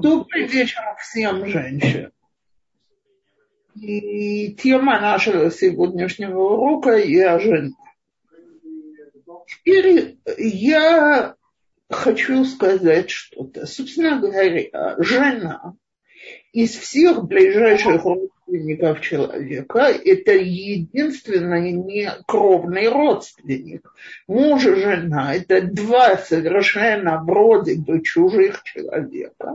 Добрый вечер всем женщинам. И тема нашего сегодняшнего урока «Я жена». Теперь я хочу сказать что-то. Собственно говоря, жена из всех ближайших родственников человека это единственный не кровный родственник. Муж и жена – это два совершенно вроде бы чужих человека,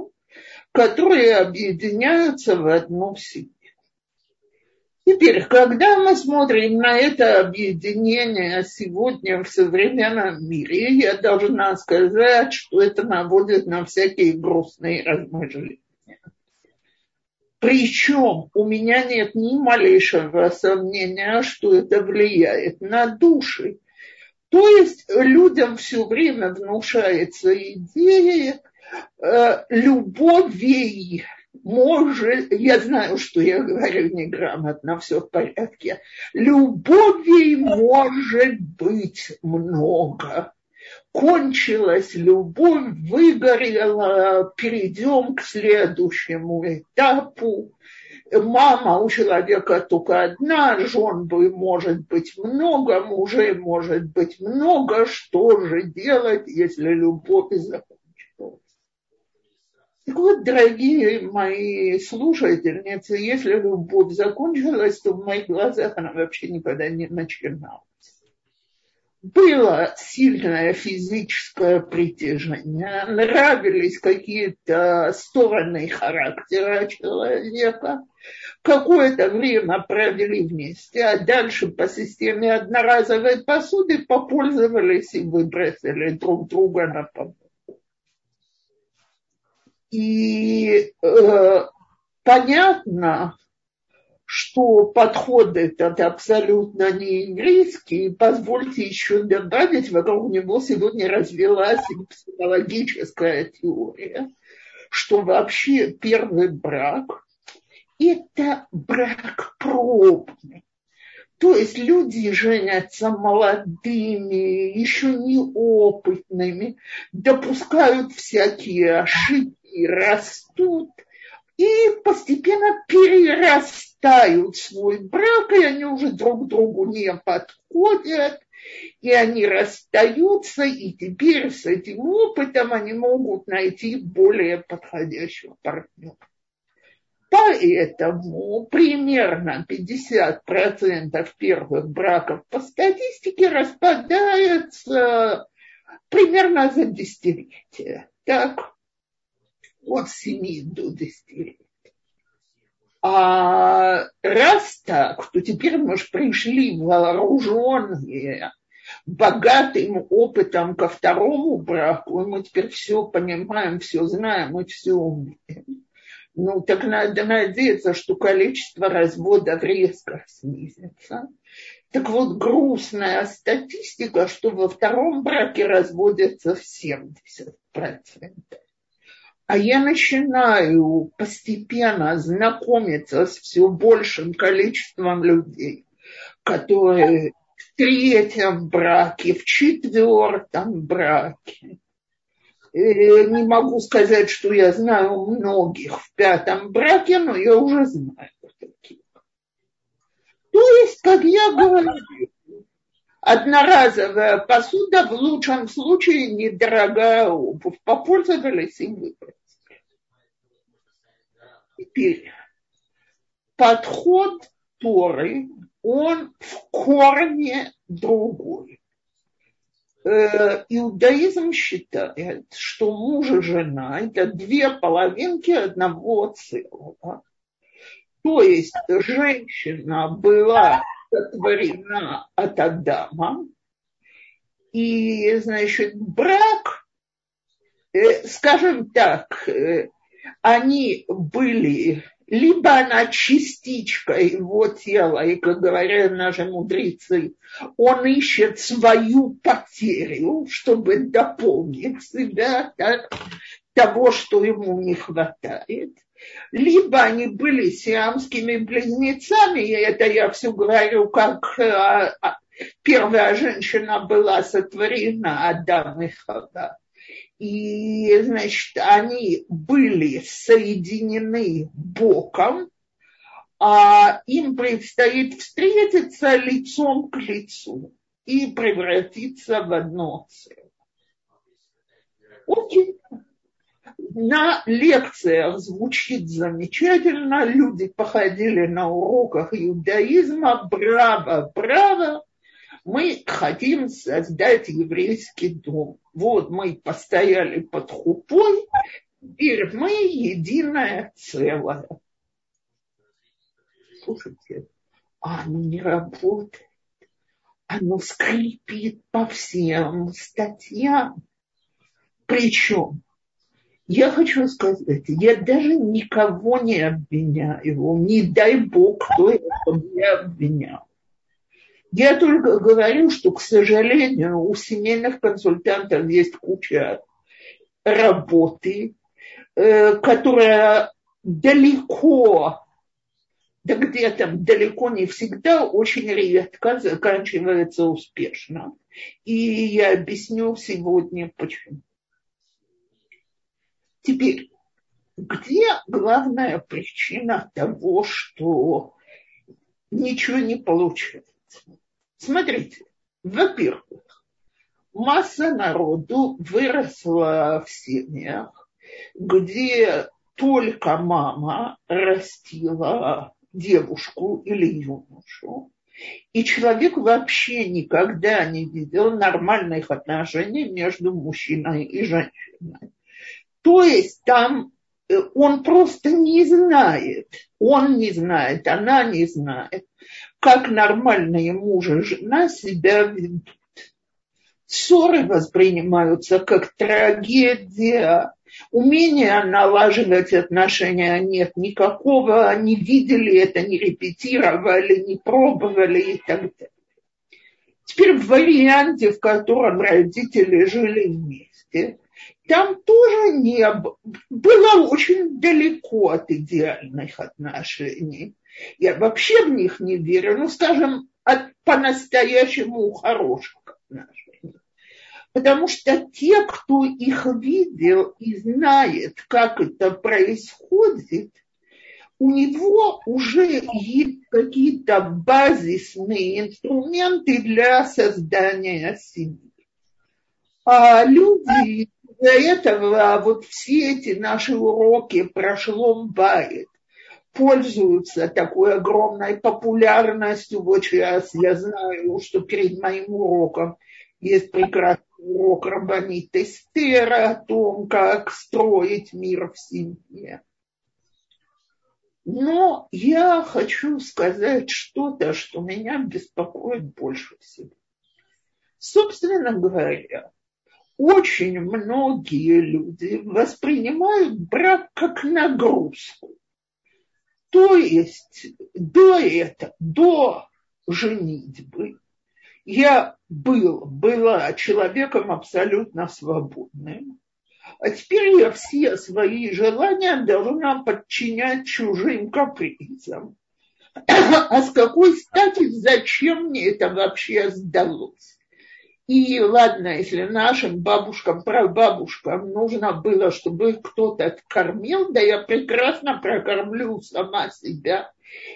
которые объединяются в одну семью. Теперь, когда мы смотрим на это объединение сегодня в современном мире, я должна сказать, что это наводит на всякие грустные размышления. Причем у меня нет ни малейшего сомнения, что это влияет на души. То есть людям все время внушается идея любови может, я знаю, что я говорю неграмотно, все в порядке. Любови может быть много. Кончилась любовь, выгорела, перейдем к следующему этапу. Мама у человека только одна, жен бы может быть много, мужей может быть много. Что же делать, если любовь закончилась? Так вот, дорогие мои слушательницы, если любовь закончилась, то в моих глазах она вообще никогда не начиналась. Было сильное физическое притяжение, нравились какие-то стороны характера человека, какое-то время провели вместе, а дальше по системе одноразовой посуды попользовались и выбросили друг друга на помойку. И э, понятно, что подход этот абсолютно не еврейский. Позвольте еще добавить, вокруг него сегодня развилась психологическая теория, что вообще первый брак – это брак пробный. То есть люди женятся молодыми, еще неопытными, допускают всякие ошибки, и растут, и постепенно перерастают свой брак, и они уже друг другу не подходят, и они расстаются, и теперь с этим опытом они могут найти более подходящего партнера. Поэтому примерно 50% первых браков по статистике распадаются примерно за десятилетие. Так, от 7 до 10 лет. А раз так, то теперь мы же пришли вооруженные богатым опытом ко второму браку, и мы теперь все понимаем, все знаем и все умеем. Ну, так надо надеяться, что количество разводов резко снизится. Так вот, грустная статистика, что во втором браке разводятся в 70% а я начинаю постепенно знакомиться с все большим количеством людей, которые в третьем браке, в четвертом браке. И не могу сказать, что я знаю многих в пятом браке, но я уже знаю таких. То есть, как я говорю, одноразовая посуда в лучшем случае недорогая обувь. Попользовались и выбрали. Теперь подход Торы, он в корне другой. Э, иудаизм считает, что муж и жена – это две половинки одного целого. То есть женщина была сотворена от Адама, и, значит, брак, э, скажем так, э, они были либо она частичка его тела, и, как говорят наши мудрецы, он ищет свою потерю, чтобы дополнить себя так, того, что ему не хватает. Либо они были сиамскими близнецами, и это я все говорю, как а, а, первая женщина была сотворена Адам и Хава И, значит, они были соединены боком, а им предстоит встретиться лицом к лицу и превратиться в одно целое. Окей. На лекциях звучит замечательно, люди походили на уроках иудаизма, браво, браво, мы хотим создать еврейский дом. Вот мы постояли под хупой, теперь мы единое целое. Слушайте, оно не работает. Оно скрипит по всем статьям. Причем, я хочу сказать, я даже никого не обвиняю. Не дай бог, кто это меня обвинял. Я только говорю, что, к сожалению, у семейных консультантов есть куча работы, э, которая далеко, да где там далеко не всегда, очень редко заканчивается успешно. И я объясню сегодня почему. Теперь, где главная причина того, что ничего не получается? Смотрите, во-первых, масса народу выросла в семьях, где только мама растила девушку или юношу, и человек вообще никогда не видел нормальных отношений между мужчиной и женщиной. То есть там э, он просто не знает, он не знает, она не знает, как нормальные муж и жена себя ведут. Ссоры воспринимаются как трагедия, умения налаживать отношения нет никакого, не видели это, не репетировали, не пробовали и так далее. Теперь в варианте, в котором родители жили вместе, там тоже не было очень далеко от идеальных отношений. Я вообще в них не верю, ну, скажем, от по-настоящему хороших отношений. Потому что те, кто их видел и знает, как это происходит, у него уже есть какие-то базисные инструменты для создания семьи. А люди из-за этого вот все эти наши уроки про шлом бает, пользуются такой огромной популярностью. Вот сейчас я знаю, что перед моим уроком есть прекрасный урок Рабанит Эстера о том, как строить мир в семье. Но я хочу сказать что-то, что меня беспокоит больше всего. Собственно говоря, очень многие люди воспринимают брак как нагрузку. То есть до этого, до женитьбы, я был, была человеком абсолютно свободным, а теперь я все свои желания должна подчинять чужим капризам. А с какой стати, зачем мне это вообще сдалось? И ладно, если нашим бабушкам, прабабушкам нужно было, чтобы кто-то кормил, да я прекрасно прокормлю сама себя.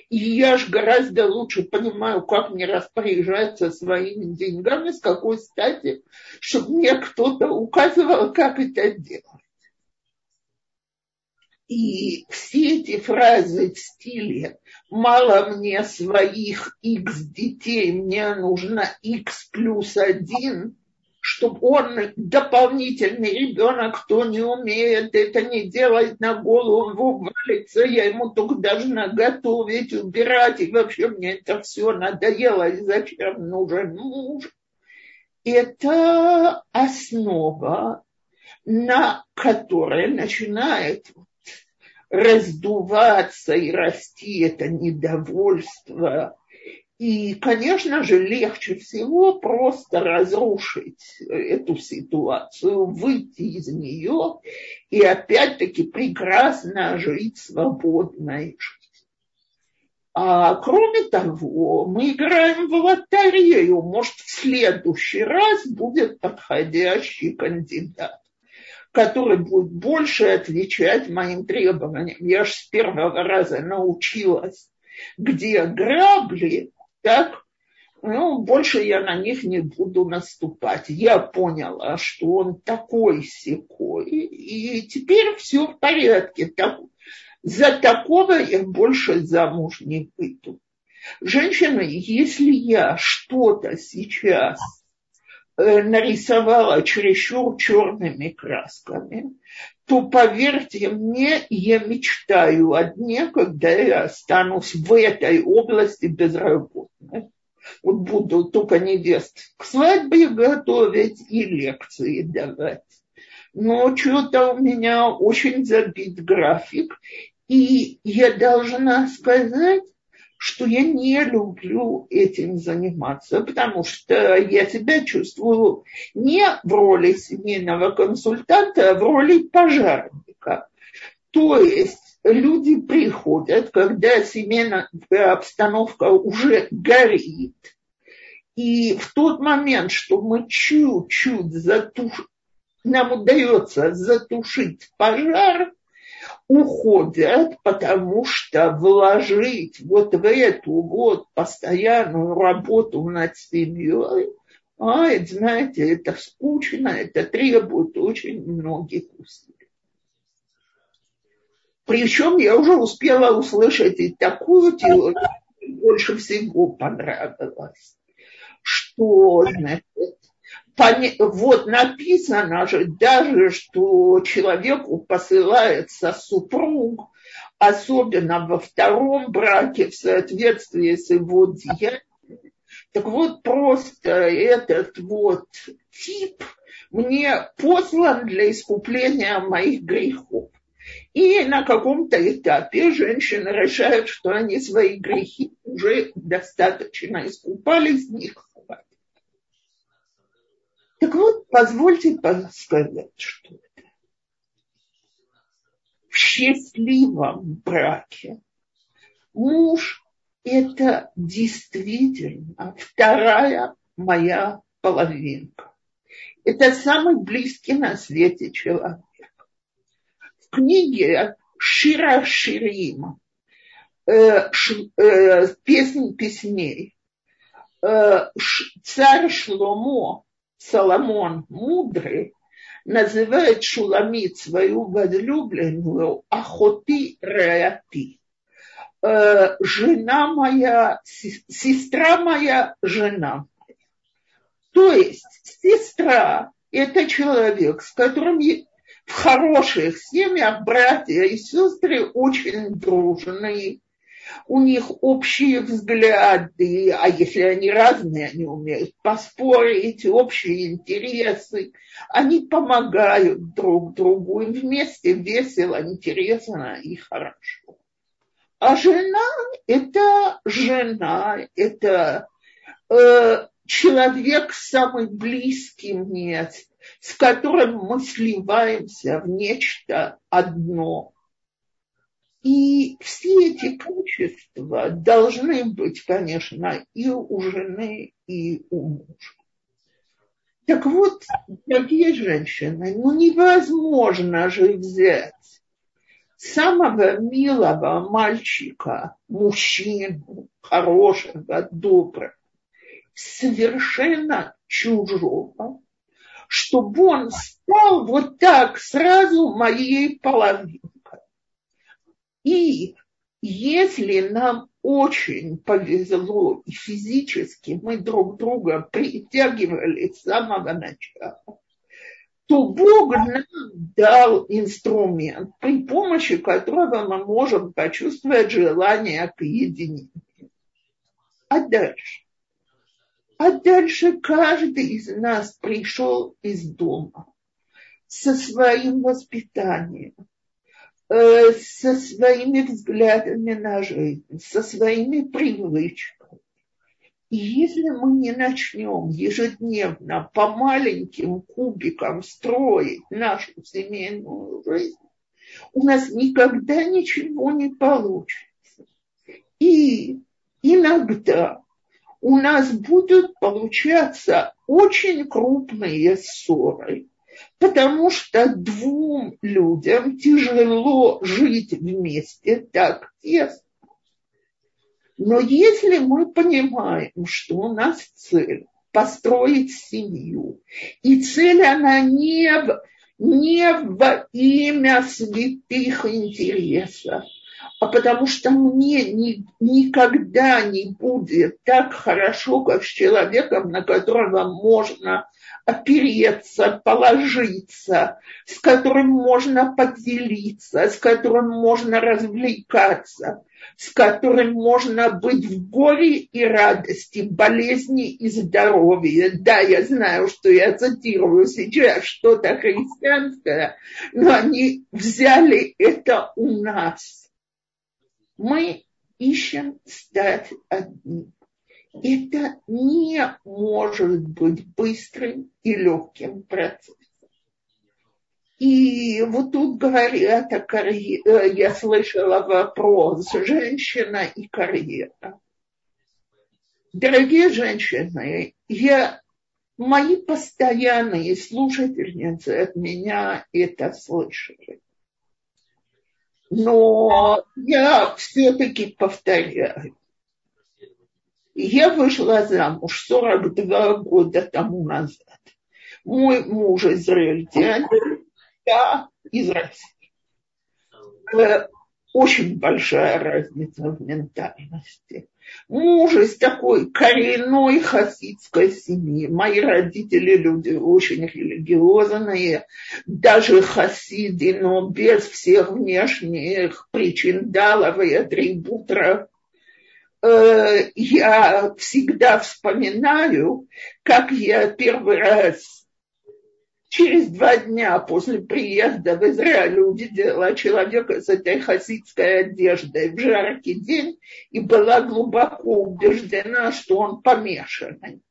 И я ж гораздо лучше понимаю, как мне распоряжаться своими деньгами, с какой стати, чтобы мне кто-то указывал, как это делать. И все эти фразы в стиле «мало мне своих x детей, мне нужно x плюс один», чтобы он дополнительный ребенок, кто не умеет это не делать на голову, валится, я ему только должна готовить, убирать, и вообще мне это все надоело, и зачем нужен муж. Это основа, на которой начинает раздуваться и расти это недовольство. И, конечно же, легче всего просто разрушить эту ситуацию, выйти из нее и опять-таки прекрасно жить свободной жизнью. А кроме того, мы играем в лотерею. Может, в следующий раз будет подходящий кандидат. Который будет больше отвечать моим требованиям. Я же с первого раза научилась, где грабли, так, ну, больше я на них не буду наступать. Я поняла, что он такой секой, и теперь все в порядке. Так, за такого я больше замуж не выйду. Женщина, если я что-то сейчас нарисовала чересчур черными красками, то, поверьте мне, я мечтаю о дне, когда я останусь в этой области безработной. Вот буду только невест к свадьбе готовить и лекции давать. Но что-то у меня очень забит график. И я должна сказать, что я не люблю этим заниматься, потому что я себя чувствую не в роли семейного консультанта, а в роли пожарника. То есть люди приходят, когда семейная обстановка уже горит, и в тот момент, что мы чуть-чуть затуш... нам удается затушить пожар, уходят, потому что вложить вот в эту вот постоянную работу над семьей, а, знаете, это скучно, это требует очень многих усилий. Причем я уже успела услышать и такую теорию, больше всего понравилось, что, значит, вот написано же даже, что человеку посылается супруг, особенно во втором браке в соответствии с его деяниями. Так вот, просто этот вот тип мне послан для искупления моих грехов. И на каком-то этапе женщины решают, что они свои грехи уже достаточно искупали, с них так вот, позвольте сказать, что это. В счастливом браке муж – это действительно вторая моя половинка. Это самый близкий на свете человек. В книге Шира Ширим э, э, песнь песней э, царь Шломо Соломон мудрый называет Шуламит свою возлюбленную Охоти Реати. Э, жена моя, сестра моя, жена. То есть сестра – это человек, с которым в хороших семьях братья и сестры очень дружные, у них общие взгляды, а если они разные, они умеют поспорить, общие интересы, они помогают друг другу, им вместе весело, интересно и хорошо. А жена – это жена, это э, человек самый близкий мне, с которым мы сливаемся в нечто одно – и все эти качества должны быть, конечно, и у жены, и у мужа. Так вот, дорогие женщины, ну невозможно же взять самого милого мальчика, мужчину, хорошего, доброго, совершенно чужого, чтобы он стал вот так сразу моей половиной. И если нам очень повезло и физически мы друг друга притягивали с самого начала, то Бог нам дал инструмент, при помощи которого мы можем почувствовать желание к единению. А дальше? А дальше каждый из нас пришел из дома со своим воспитанием, со своими взглядами на жизнь, со своими привычками. И если мы не начнем ежедневно по маленьким кубикам строить нашу семейную жизнь, у нас никогда ничего не получится. И иногда у нас будут получаться очень крупные ссоры – потому что двум людям тяжело жить вместе так тесно. Но если мы понимаем, что у нас цель построить семью, и цель она не в, не во имя святых интересов, а потому что мне ни, никогда не будет так хорошо, как с человеком, на которого можно опереться, положиться, с которым можно поделиться, с которым можно развлекаться, с которым можно быть в горе и радости, болезни и здоровье. Да, я знаю, что я цитирую сейчас что-то христианское, но они взяли это у нас. Мы ищем стать одним это не может быть быстрым и легким процессом. И вот тут говорят о карьере, э, я слышала вопрос «женщина и карьера». Дорогие женщины, я, мои постоянные слушательницы от меня это слышали. Но я все-таки повторяю я вышла замуж 42 года тому назад. Мой муж израильтянин, я из России. Э, очень большая разница в ментальности. Муж из такой коренной хасидской семьи. Мои родители люди очень религиозные, даже хасиды, но без всех внешних причин далов и атрибутов Э, я всегда вспоминаю, как я первый раз через два дня после приезда в Израиль увидела человека с этой хасидской одеждой в жаркий день и была глубоко убеждена, что он помешанный.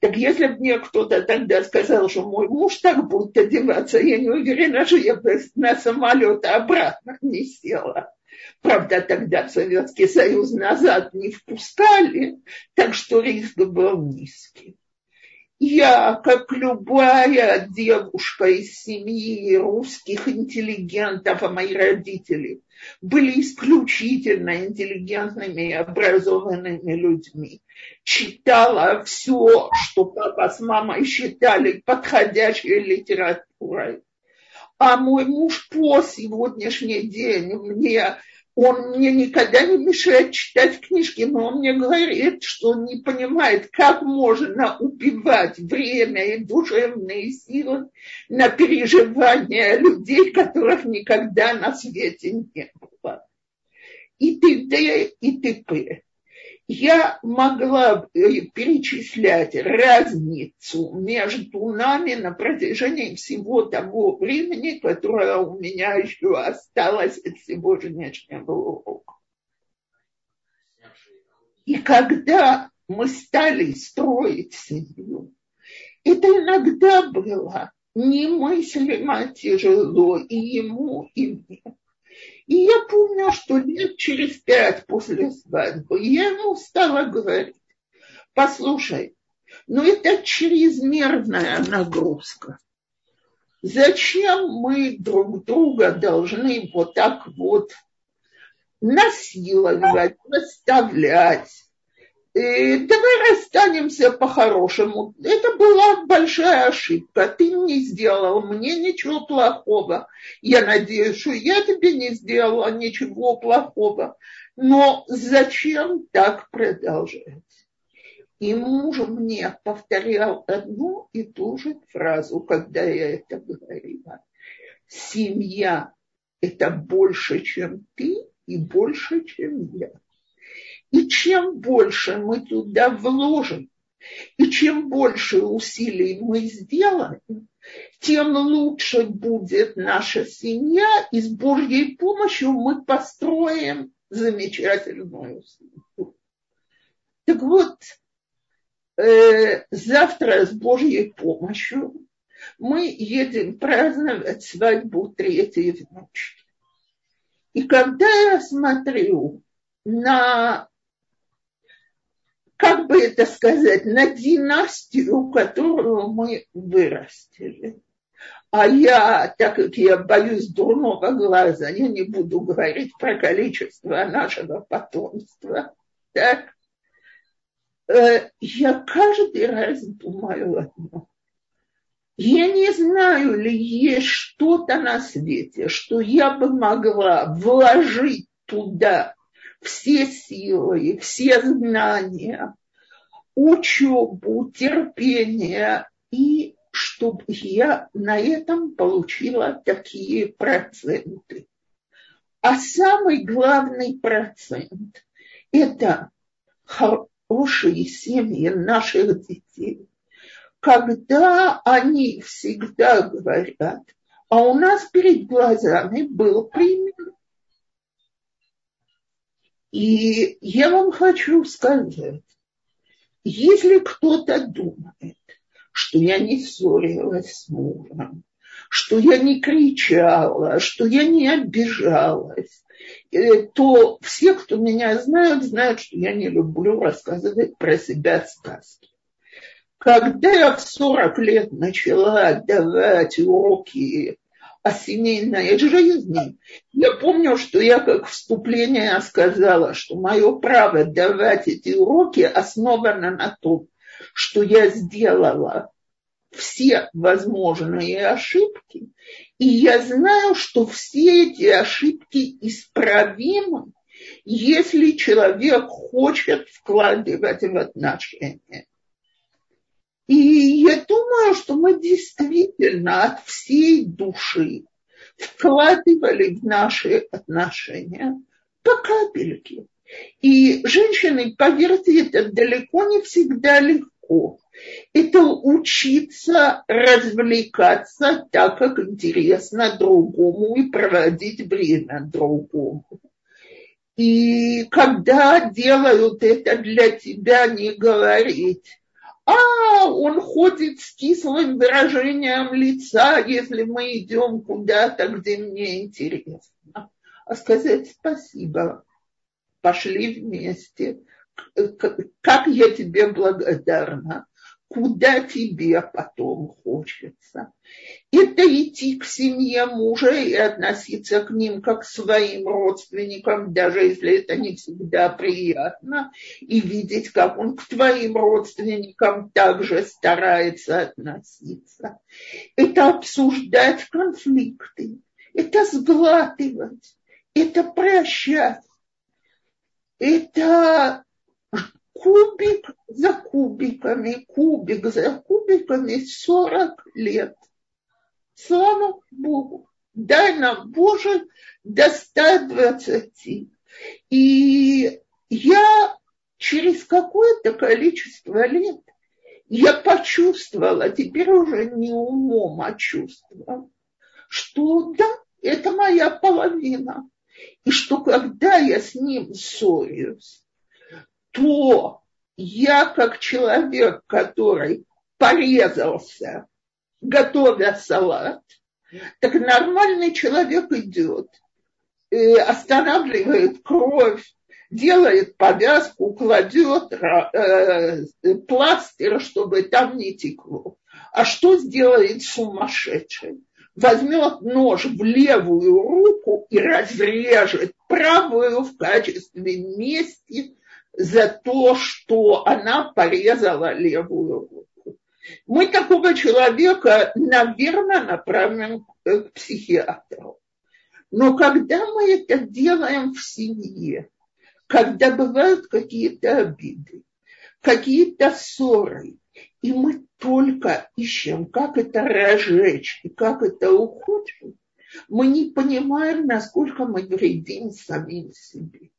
Так если бы мне кто-то тогда сказал, что мой муж так будет одеваться, я не уверена, что я бы на самолет обратно не села. Правда, тогда Советский Союз назад не впускали, так что риск был низкий. Я, как любая девушка из семьи русских интеллигентов, а мои родители были исключительно интеллигентными и образованными людьми, читала все, что папа с мамой считали подходящей литературой. А мой муж по сегодняшний день мне он мне никогда не мешает читать книжки, но он мне говорит, что он не понимает, как можно убивать время и душевные силы на переживания людей, которых никогда на свете не было. И т.д. и т.п я могла перечислять разницу между нами на протяжении всего того времени, которое у меня еще осталось от сегодняшнего урока. И когда мы стали строить семью, это иногда было немыслимо тяжело и ему, и мне. И я помню, что лет через пять после свадьбы я ему стала говорить, послушай, ну это чрезмерная нагрузка. Зачем мы друг друга должны вот так вот насиловать, наставлять, давай расстанемся по-хорошему. Это была большая ошибка. Ты не сделал мне ничего плохого. Я надеюсь, что я тебе не сделала ничего плохого. Но зачем так продолжать? И муж мне повторял одну и ту же фразу, когда я это говорила. Семья – это больше, чем ты и больше, чем я. И чем больше мы туда вложим, и чем больше усилий мы сделаем, тем лучше будет наша семья, и с Божьей помощью мы построим замечательную семью. Так вот, э, завтра с Божьей помощью мы едем праздновать свадьбу третьей внучки. И когда я смотрю на как бы это сказать, на династию, которую мы вырастили. А я, так как я боюсь дурного глаза, я не буду говорить про количество нашего потомства. Так? Э, я каждый раз думаю одно. Я не знаю, ли есть что-то на свете, что я бы могла вложить туда все силы, все знания, учебу, терпение, и чтобы я на этом получила такие проценты. А самый главный процент – это хорошие семьи наших детей, когда они всегда говорят, а у нас перед глазами был пример. И я вам хочу сказать, если кто-то думает, что я не ссорилась с мужем, что я не кричала, что я не обижалась, э, то все, кто меня знают, знают, что я не люблю рассказывать про себя сказки. Когда я в 40 лет начала давать уроки о семейной жизни, я помню, что я как вступление сказала, что мое право давать эти уроки основано на том, что я сделала все возможные ошибки, и я знаю, что все эти ошибки исправимы, если человек хочет вкладывать в отношения. И я думаю, что мы действительно от всей души вкладывали в наши отношения по капельке. И женщины, поверьте, это далеко не всегда легко. Это учиться развлекаться так, как интересно другому и проводить время другому. И когда делают это для тебя, не говорить, а он ходит с кислым выражением лица, если мы идем куда-то, где мне интересно. А сказать спасибо, пошли вместе. Как я тебе благодарна куда тебе потом хочется. Это идти к семье мужа и относиться к ним как к своим родственникам, даже если это не всегда приятно, и видеть, как он к твоим родственникам также старается относиться. Это обсуждать конфликты, это сглатывать, это прощать, это кубик за кубиками, кубик за кубиками 40 лет. Слава Богу. Дай нам, Боже, до 120. И я через какое-то количество лет я почувствовала, теперь уже не умом, а чувством, что да, это моя половина. И что когда я с ним ссорюсь, то я как человек, который порезался, готовя салат, так нормальный человек идет, останавливает кровь, делает повязку, кладет э, пластырь, чтобы там не текло. А что сделает сумасшедший? Возьмет нож в левую руку и разрежет правую в качестве мести за то, что она порезала левую руку. Мы такого человека, наверное, направим к психиатру. Но когда мы это делаем в семье, когда бывают какие-то обиды, какие-то ссоры, и мы только ищем, как это разжечь и как это ухудшить, мы не понимаем, насколько мы вредим самим себе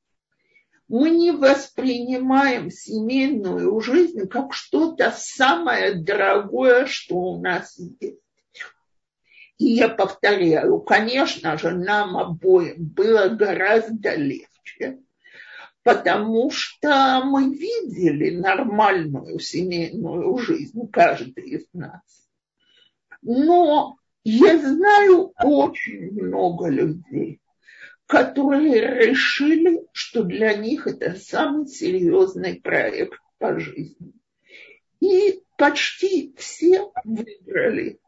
мы не воспринимаем семейную жизнь как что-то самое дорогое, что у нас есть. И я повторяю, конечно же, нам обоим было гораздо легче, потому что мы видели нормальную семейную жизнь, каждый из нас. Но я знаю очень много людей, которые решили, что для них это самый серьезный проект по жизни. И почти все выиграли.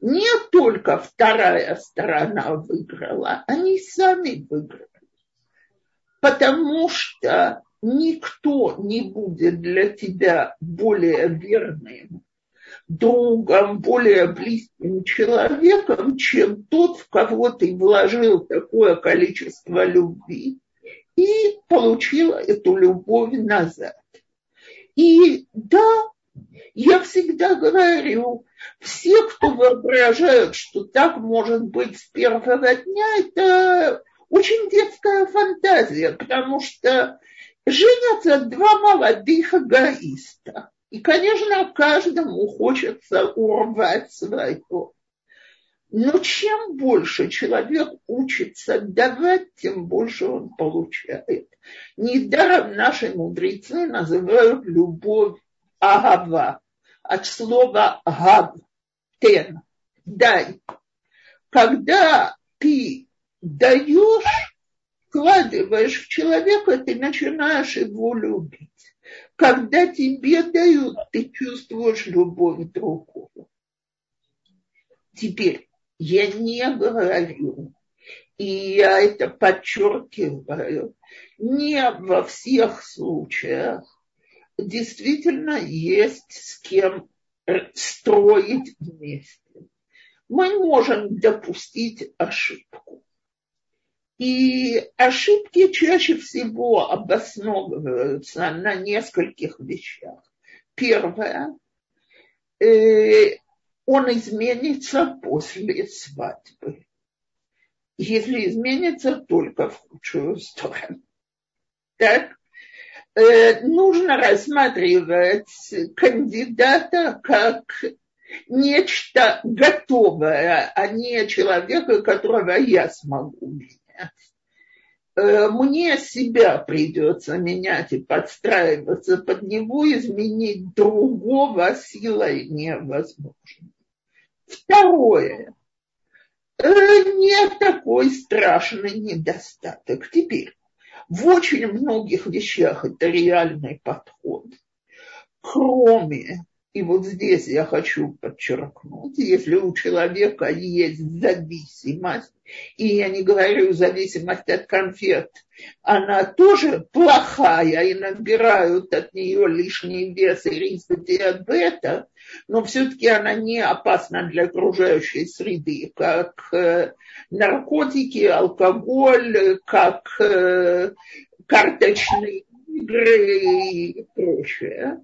Не только вторая сторона выиграла, они сами выиграли. Потому что никто не будет для тебя более верным другом, более близким человеком, чем тот, в кого ты вложил такое количество любви и получил эту любовь назад. И да, я всегда говорю, все, кто воображают, что так может быть с первого дня, это очень детская фантазия, потому что женятся два молодых эгоиста. И, конечно, каждому хочется урвать свое. Но чем больше человек учится давать, тем больше он получает. Недаром наши мудрецы называют любовь агава, от слова гав, тен, дай. Когда ты даешь, вкладываешь в человека, ты начинаешь его любить. Когда тебе дают, ты чувствуешь любовь другого. Теперь, я не говорю, и я это подчеркиваю, не во всех случаях действительно есть с кем строить вместе. Мы можем допустить ошибку. И ошибки чаще всего обосновываются на нескольких вещах. Первое, э, он изменится после свадьбы. Если изменится только в худшую сторону. Так, э, нужно рассматривать кандидата как нечто готовое, а не человека, которого я смогу менять. Э, мне себя придется менять и подстраиваться под него, изменить другого силой невозможно. Второе. Э, не такой страшный недостаток. Теперь, в очень многих вещах это реальный подход. Кроме и вот здесь я хочу подчеркнуть, если у человека есть зависимость, и я не говорю зависимость от конфет, она тоже плохая, и набирают от нее лишний вес и риск диабета, но все-таки она не опасна для окружающей среды, как э, наркотики, алкоголь, как э, карточные игры и прочее.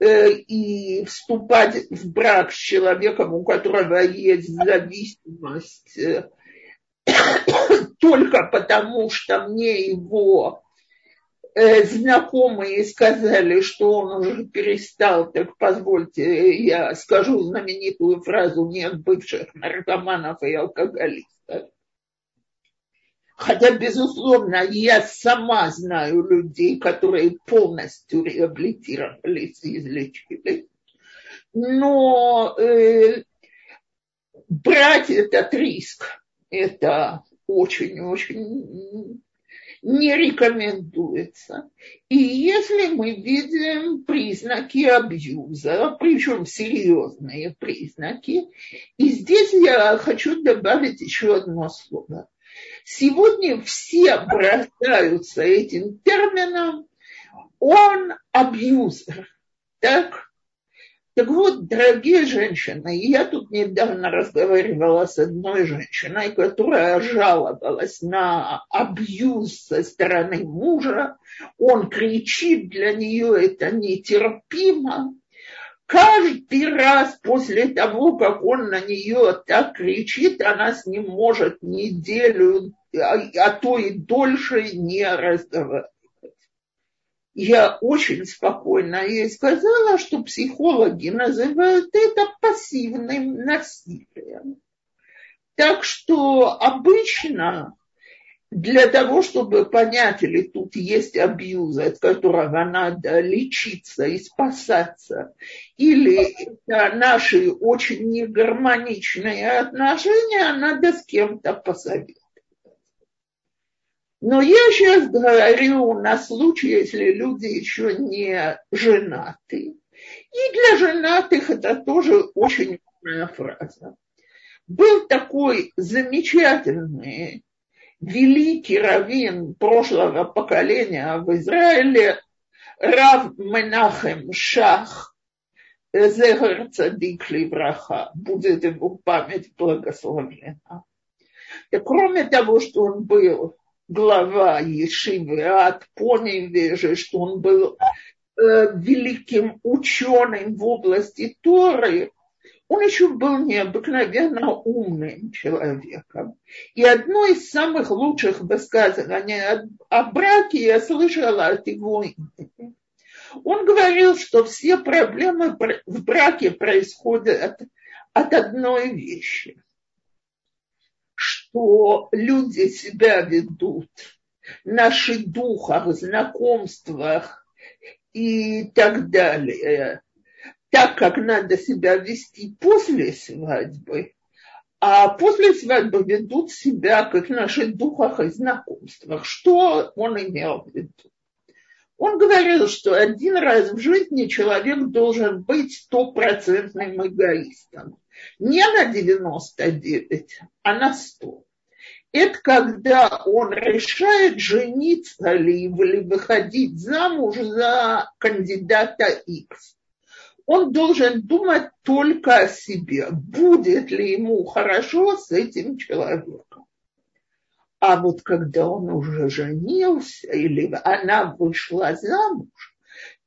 Э, и вступать в брак с человеком, у которого есть зависимость, э, только потому, что мне его э, знакомые сказали, что он уже перестал, так позвольте, я скажу знаменитую фразу «нет бывших наркоманов и алкоголистов». Хотя, безусловно, я сама знаю людей, которые полностью реабилитировались и излечились. Но э, брать этот риск, это очень-очень не рекомендуется. И если мы видим признаки абьюза, причем серьезные признаки, и здесь я хочу добавить еще одно слово. Сегодня все бросаются этим термином, он абьюзер. Так? Так вот, дорогие женщины, я тут недавно разговаривала с одной женщиной, которая жаловалась на абьюз со стороны мужа. Он кричит, для нее это нетерпимо каждый раз после того, как он на нее так кричит, она с ним может неделю, а, а то и дольше не разговаривать. Я очень спокойно ей сказала, что психологи называют это пассивным насилием. Так что обычно для того, чтобы понять, или тут есть абьюз, от которого надо лечиться и спасаться, или это наши очень негармоничные отношения, надо с кем-то посоветовать. Но я сейчас говорю на случай, если люди еще не женаты. И для женатых это тоже очень фраза. Был такой замечательный великий раввин прошлого поколения в Израиле, Рав Менахем Шах, Зегар Цадик Ливраха, будет его память благословлена. И кроме того, что он был глава Ешивы от Поневежи, что он был э, великим ученым в области Торы, он еще был необыкновенно умным человеком. И одно из самых лучших высказываний о браке я слышала от его имени. Он говорил, что все проблемы в браке происходят от одной вещи, что люди себя ведут на духах, знакомствах и так далее, так, как надо себя вести после свадьбы, а после свадьбы ведут себя как наши духах и знакомствах. Что он имел в виду? Он говорил, что один раз в жизни человек должен быть стопроцентным эгоистом. Не на 99, а на 100. Это когда он решает жениться ли или выходить замуж за кандидата X он должен думать только о себе, будет ли ему хорошо с этим человеком. А вот когда он уже женился или она вышла замуж,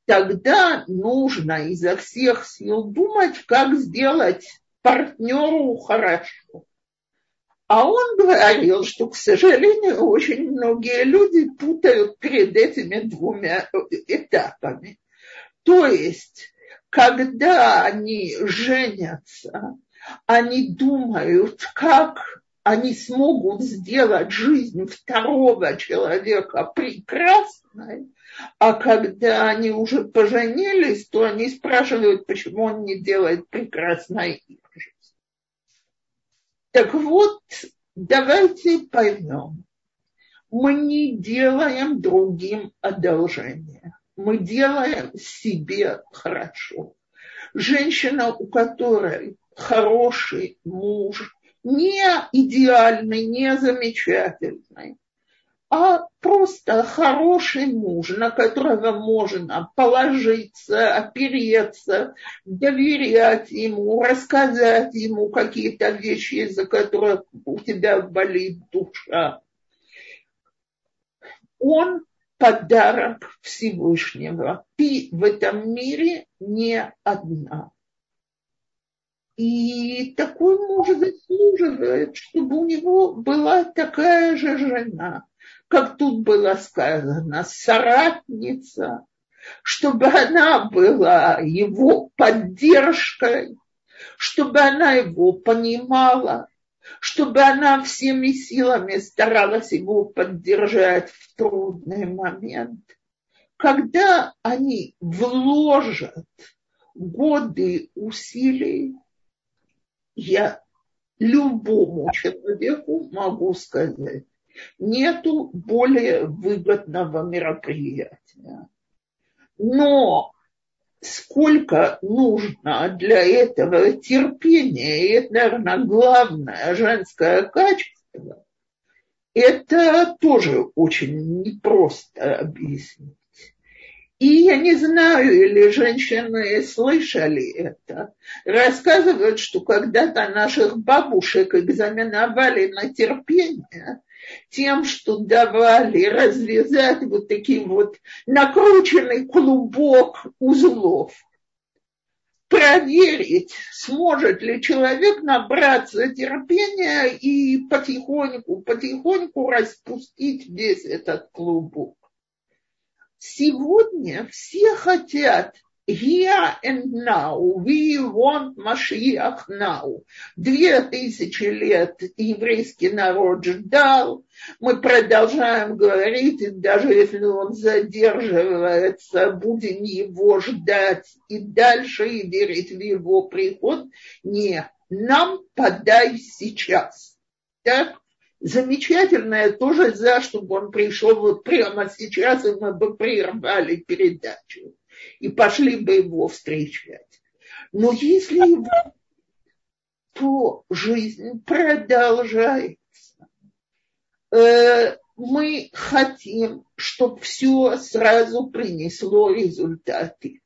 тогда нужно изо всех сил думать, как сделать партнеру хорошо. А он говорил, что, к сожалению, очень многие люди путают перед этими двумя этапами. То есть когда они женятся, они думают, как они смогут сделать жизнь второго человека прекрасной, а когда они уже поженились, то они спрашивают, почему он не делает прекрасной их жизнь. Так вот, давайте поймем, мы не делаем другим одолжения мы делаем себе хорошо. Женщина, у которой хороший муж, не идеальный, не замечательный, а просто хороший муж, на которого можно положиться, опереться, доверять ему, рассказать ему какие-то вещи, из-за которых у тебя болит душа. Он подарок Всевышнего. Ты в этом мире не одна. И такой муж заслуживает, чтобы у него была такая же жена, как тут было сказано, соратница, чтобы она была его поддержкой, чтобы она его понимала, чтобы она всеми силами старалась его поддержать в трудный момент. Когда они вложат годы усилий, я любому человеку могу сказать, нету более выгодного мероприятия. Но сколько нужно для этого терпения, и это, наверное, главное женское качество, это тоже очень непросто объяснить. И я не знаю, или женщины слышали это, рассказывают, что когда-то наших бабушек экзаменовали на терпение, тем, что давали развязать вот таким вот накрученный клубок узлов. Проверить, сможет ли человек набраться терпения и потихоньку, потихоньку распустить весь этот клубок. Сегодня все хотят here and now. We want Mashiach now. Две тысячи лет еврейский народ ждал. Мы продолжаем говорить, и даже если он задерживается, будем его ждать и дальше и верить в его приход. Не, нам подай сейчас. Так? Замечательное тоже за, чтобы он пришел вот прямо сейчас, и мы бы прервали передачу и пошли бы его встречать. Но если его то жизнь продолжается. Э, мы хотим, чтобы все сразу принесло результаты.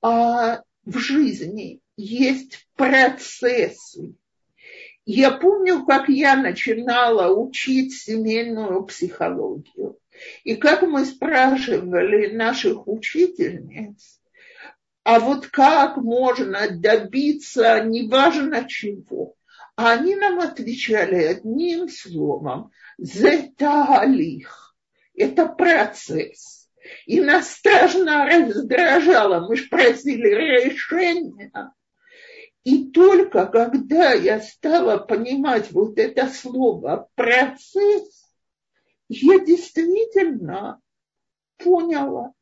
А в жизни есть процессы. Я помню, как я начинала учить семейную психологию. И как мы спрашивали наших учительниц, а вот как можно добиться неважно чего. Они нам отвечали одним словом – зеталих. Это процесс. И нас страшно раздражало. Мы же просили решения. И только когда я стала понимать вот это слово «процесс», я действительно поняла,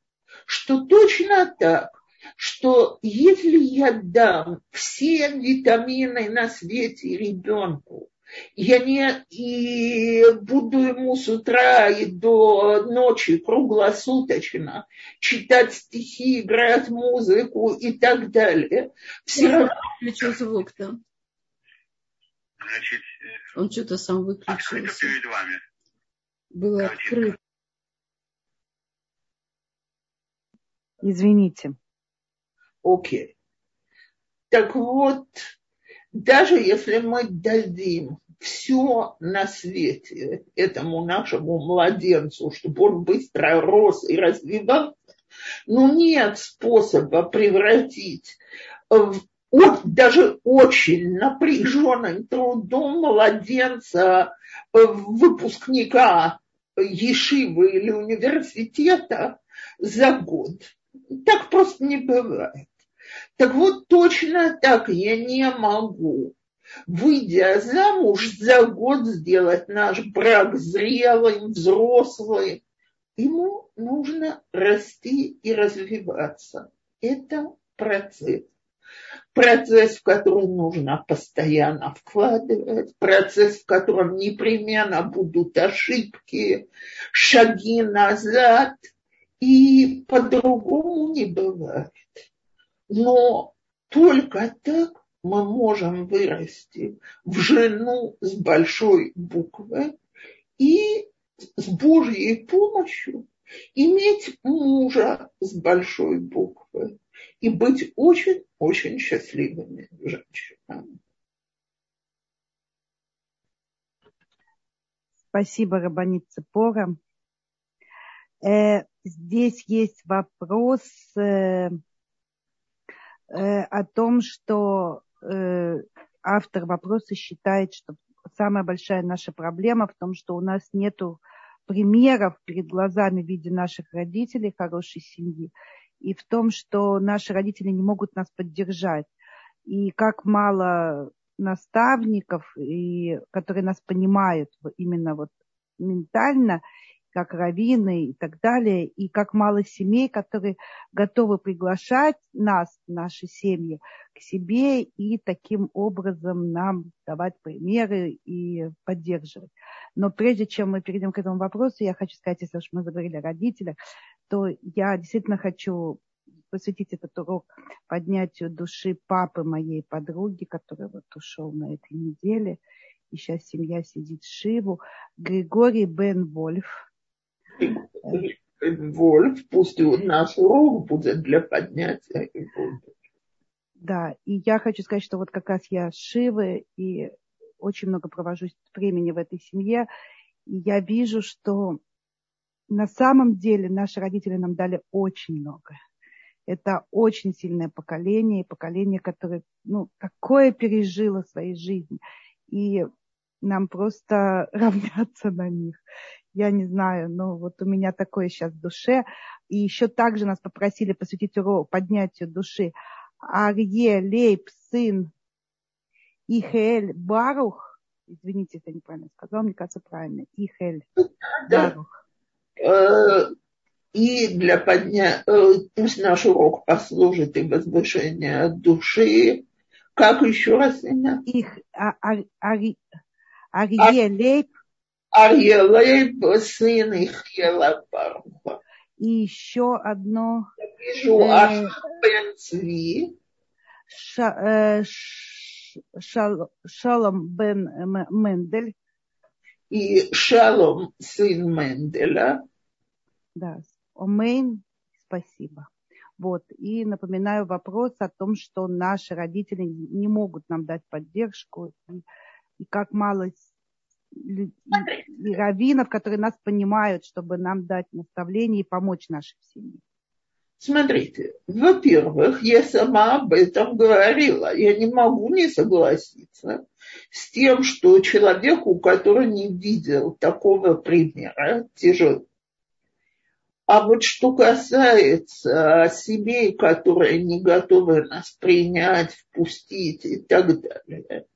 что точно так, что если я дам все витамины на свете ребенку, я не и буду ему с утра и до ночи круглосуточно читать стихи, играть музыку и так далее. Все равно... Включил звук-то. Значит, Он что-то сам выключился. Перед вами. Было открыто. Извините. Окей. Так вот, даже если мы дадим все на свете этому нашему младенцу, чтобы он быстро рос и развивался, но нет способа превратить в даже очень напряженным трудом младенца выпускника Ешивы или университета за год. Так просто не бывает. Так вот, точно так я не могу, выйдя замуж, за год сделать наш брак зрелым, взрослым. Ему нужно расти и развиваться. Это процесс. Процесс, в который нужно постоянно вкладывать, процесс, в котором непременно будут ошибки, шаги назад, и по-другому не бывает. Но только так мы можем вырасти в жену с большой буквы и с Божьей помощью иметь мужа с большой буквы и быть очень-очень счастливыми женщинами. Спасибо, Рабанит Цепора. Э, здесь есть вопрос э, Э, о том, что э, автор вопроса считает, что самая большая наша проблема в том, что у нас нет примеров перед глазами в виде наших родителей хорошей семьи, и в том, что наши родители не могут нас поддержать. И как мало наставников, и, которые нас понимают именно вот ментально, как раввины и так далее, и как мало семей, которые готовы приглашать нас, наши семьи, к себе и таким образом нам давать примеры и поддерживать. Но прежде чем мы перейдем к этому вопросу, я хочу сказать, если уж мы заговорили о родителях, то я действительно хочу посвятить этот урок поднятию души папы моей подруги, который вот ушел на этой неделе. И сейчас семья сидит в Шиву. Григорий Бен Вольф, Вольф, пусть наш урок будет для поднятия и Да, и я хочу сказать, что вот как раз я Шивы и очень много провожу времени в этой семье, и я вижу, что на самом деле наши родители нам дали очень много. Это очень сильное поколение, поколение, которое ну, такое пережило в своей жизни. И нам просто равняться на них я не знаю, но вот у меня такое сейчас в душе. И еще также нас попросили посвятить урок поднятию души. Арье Лейб, сын Ихель Барух, извините, если я неправильно сказал, мне кажется, правильно, Ихель Барух. Э, и для поднятия, э, пусть наш урок послужит и возвышение души. Как еще раз имя? Их, а, а, а, Арье Лейб Арьелей, сын Ихьела Баруха. И еще одно. Вижу э, Цви. Ша, э, Шал, Шалом бен Мендель. И Шалом, сын Менделя. Да, Омейн, спасибо. Вот. И напоминаю вопрос о том, что наши родители не могут нам дать поддержку. И, и как мало и, и раввинов, которые нас понимают, чтобы нам дать наставление и помочь нашей семье. Смотрите, во-первых, я сама об этом говорила. Я не могу не согласиться с тем, что человеку, который не видел такого примера, тяжело. А вот что касается семей, которые не готовы нас принять, впустить и так далее,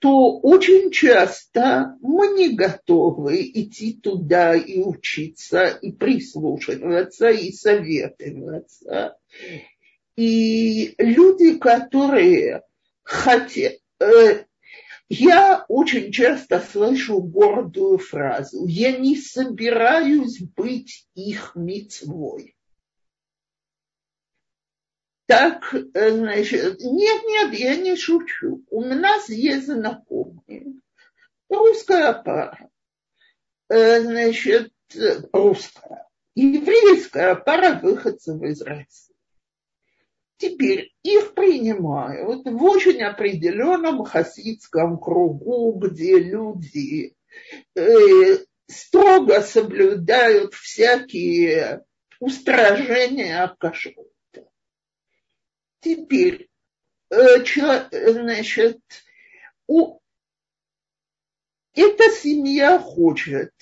то очень часто мы не готовы идти туда и учиться, и прислушиваться, и советоваться. И люди, которые хотят, э, я очень часто слышу гордую фразу «Я не собираюсь быть их мецвой». Так, э, значит, нет, нет, я не шучу. У нас есть знакомые, русская пара, э, значит, русская, еврейская пара выходцев из России. Теперь их принимают в очень определенном хасидском кругу, где люди э, строго соблюдают всякие устражения кашрута. Теперь, э, значит, у, эта семья хочет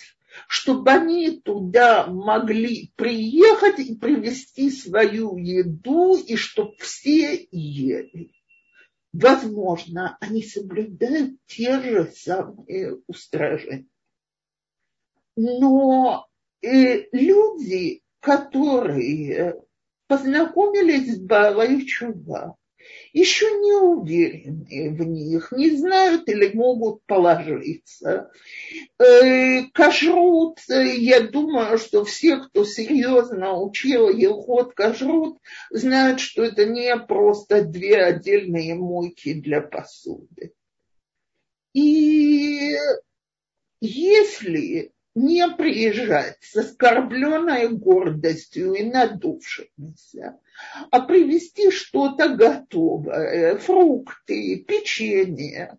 чтобы они туда могли приехать и привезти свою еду, и чтобы все ели. Возможно, они соблюдают те же самые устражения. Но э, люди, которые познакомились с Балой Чува, еще не уверены в них, не знают или могут положиться. Э, кашрут, я думаю, что все, кто серьезно учил Елхот Кашрут, знают, что это не просто две отдельные мойки для посуды. И если не приезжать с оскорбленной гордостью и надувшимися, а привезти что-то готовое, фрукты, печенье,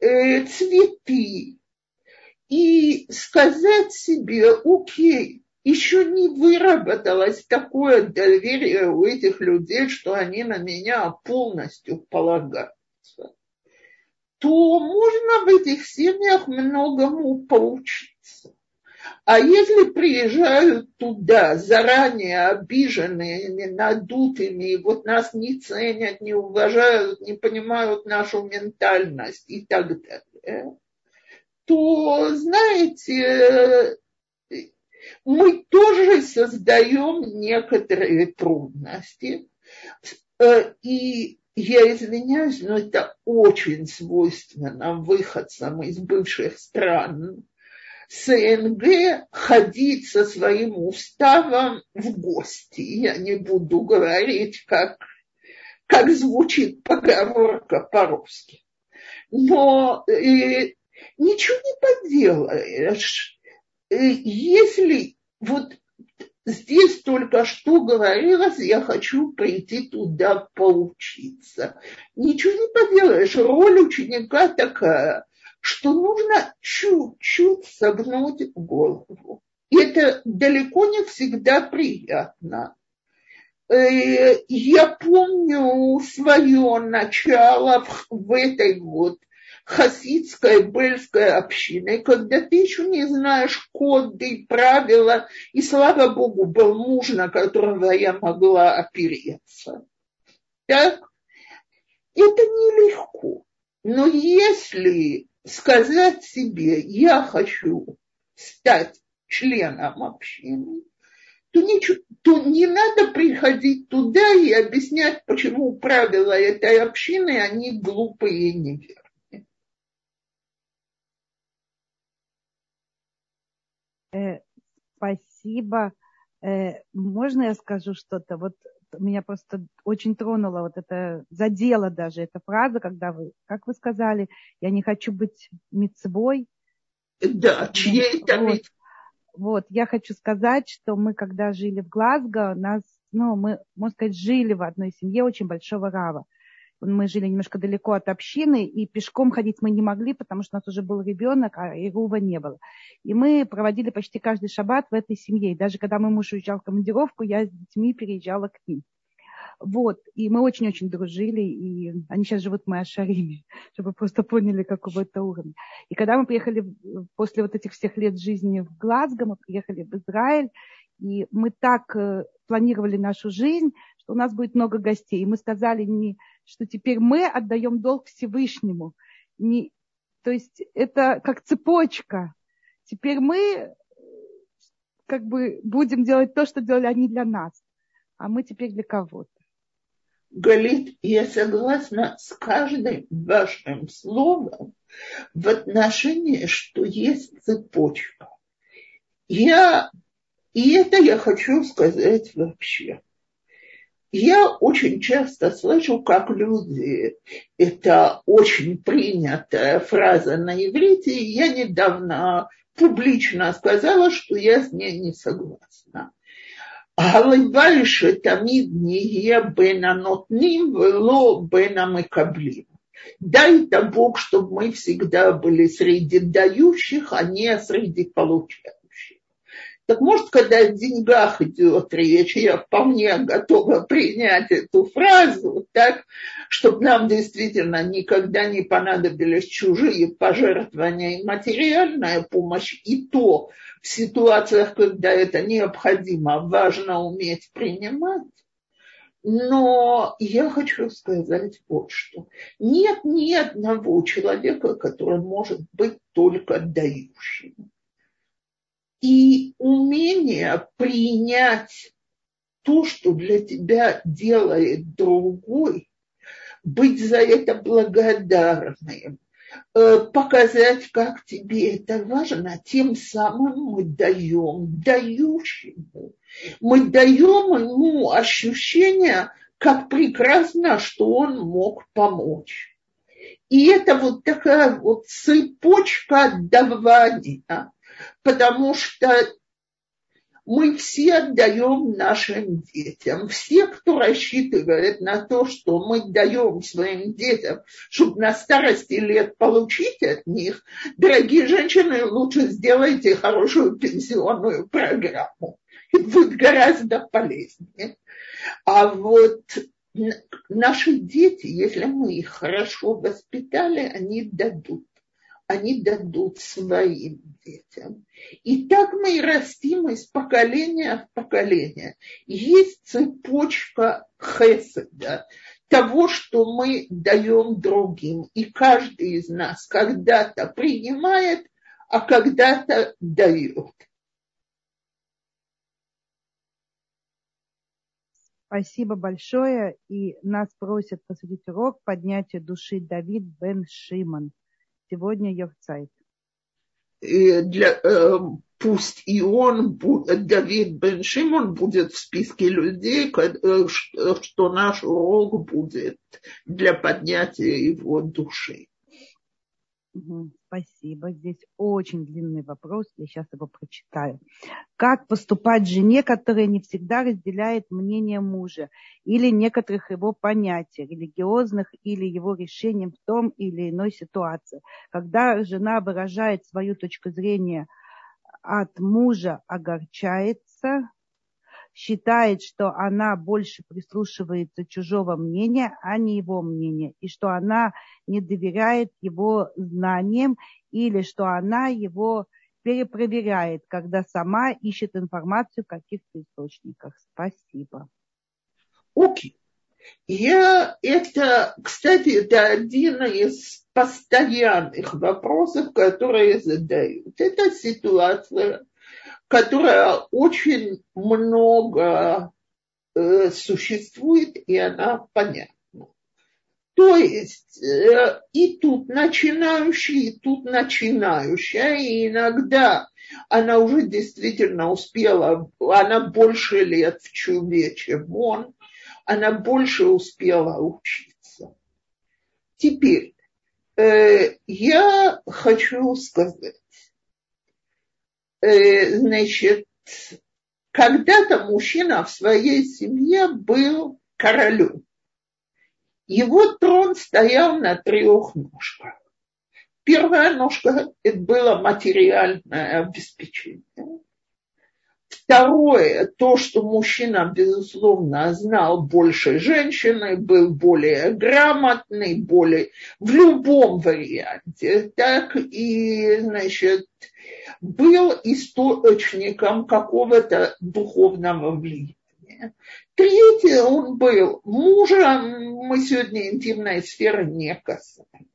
э, цветы, и сказать себе, окей, еще не выработалось такое доверие у этих людей, что они на меня полностью полагаются, то можно в этих семьях многому поучиться. А если приезжают туда заранее обиженными, надутыми, вот нас не ценят, не уважают, не понимают нашу ментальность и так далее, то, знаете, мы тоже создаем некоторые трудности. И я извиняюсь, но это очень свойственно выходцам из бывших стран СНГ ходить со своим уставом в гости. Я не буду говорить, как, как звучит поговорка по-русски. Но э, ничего не поделаешь. Э, если вот здесь только что говорилось, я хочу прийти туда поучиться. Ничего не поделаешь, роль ученика такая, что нужно чуть-чуть согнуть голову. И это далеко не всегда приятно. Э, я помню свое начало в этой вот хасидской бельской общиной, когда ты еще не знаешь коды, правила, и, слава Богу, был муж, на которого я могла опереться. Так? Это нелегко. Но если сказать себе, я хочу стать членом общины, то, ничего, то не надо приходить туда и объяснять, почему правила этой общины, они глупые и неверные. Э, спасибо. Э, можно я скажу что-то? Вот меня просто очень тронула вот это, задела даже эта фраза, когда вы, как вы сказали, я не хочу быть мецвой. Да, чьей-то вот. вот, я хочу сказать, что мы, когда жили в Глазго, нас, ну, мы, можно сказать, жили в одной семье очень большого рава мы жили немножко далеко от общины, и пешком ходить мы не могли, потому что у нас уже был ребенок, а Ирува не было. И мы проводили почти каждый шаббат в этой семье. И даже когда мой муж уезжал в командировку, я с детьми переезжала к ним. Вот, и мы очень-очень дружили, и они сейчас живут в Майашариме, чтобы просто поняли, какого это уровня. И когда мы приехали после вот этих всех лет жизни в Глазго, мы приехали в Израиль, и мы так э, планировали нашу жизнь, что у нас будет много гостей. И мы сказали не что теперь мы отдаем долг Всевышнему. Не, то есть это как цепочка. Теперь мы как бы будем делать то, что делали они для нас, а мы теперь для кого-то. Галит, я согласна с каждым вашим словом в отношении, что есть цепочка. Я, и это я хочу сказать вообще. Я очень часто слышу, как люди, это очень принятая фраза на иврите, и я недавно публично сказала, что я с ней не согласна. הלוואי שתמיד נהיה בין הנותנים ולא בין המקבלים. Дай-то Бог, чтобы мы всегда были среди дающих, а не среди получающих. Так может, когда о деньгах идет речь, я вполне готова принять эту фразу, так, чтобы нам действительно никогда не понадобились чужие пожертвования и материальная помощь, и то в ситуациях, когда это необходимо, важно уметь принимать. Но я хочу сказать вот что. Нет ни одного человека, который может быть только дающим и умение принять то, что для тебя делает другой, быть за это благодарным, э, показать, как тебе это важно, тем самым мы даем дающему. Мы даем ему ощущение, как прекрасно, что он мог помочь. И это вот такая вот цепочка давания потому что мы все отдаем нашим детям. Все, кто рассчитывает на то, что мы даем своим детям, чтобы на старости лет получить от них, дорогие женщины, лучше сделайте хорошую пенсионную программу. Это будет гораздо полезнее. А вот наши дети, если мы их хорошо воспитали, они дадут они дадут своим детям. И так мы и растим из поколения в поколение. Есть цепочка хеседа, того, что мы даем другим. И каждый из нас когда-то принимает, а когда-то дает. Спасибо большое. И нас просят посвятить урок поднятия души Давид Бен Шиман сегодня Йовцайт. Для, э, пусть и он, Давид Бен Шимон, будет в списке людей, э, что наш урок будет для поднятия его души. Спасибо. Здесь очень длинный вопрос, я сейчас его прочитаю. Как поступать жене, которая не всегда разделяет мнение мужа или некоторых его понятий, религиозных или его решением в том или иной ситуации? Когда жена выражает свою точку зрения от мужа, огорчается, считает, что она больше прислушивается чужого мнения, а не его мнения, и что она не доверяет его знаниям или что она его перепроверяет, когда сама ищет информацию в каких-то источниках. Спасибо. Окей. Okay. Я это, кстати, это один из постоянных вопросов, которые задают. Это ситуация, которая очень много э, существует, и она понятна. То есть э, и тут начинающий, и тут начинающая, и иногда она уже действительно успела, она больше лет в чубе, чем он, она больше успела учиться. Теперь, э, я хочу сказать, значит, когда-то мужчина в своей семье был королем. Его трон стоял на трех ножках. Первая ножка – это было материальное обеспечение. Второе, то, что мужчина, безусловно, знал больше женщины, был более грамотный, более в любом варианте, так и, значит, был источником какого-то духовного влияния. Третье, он был мужем, мы сегодня интимной сферы не касаемся.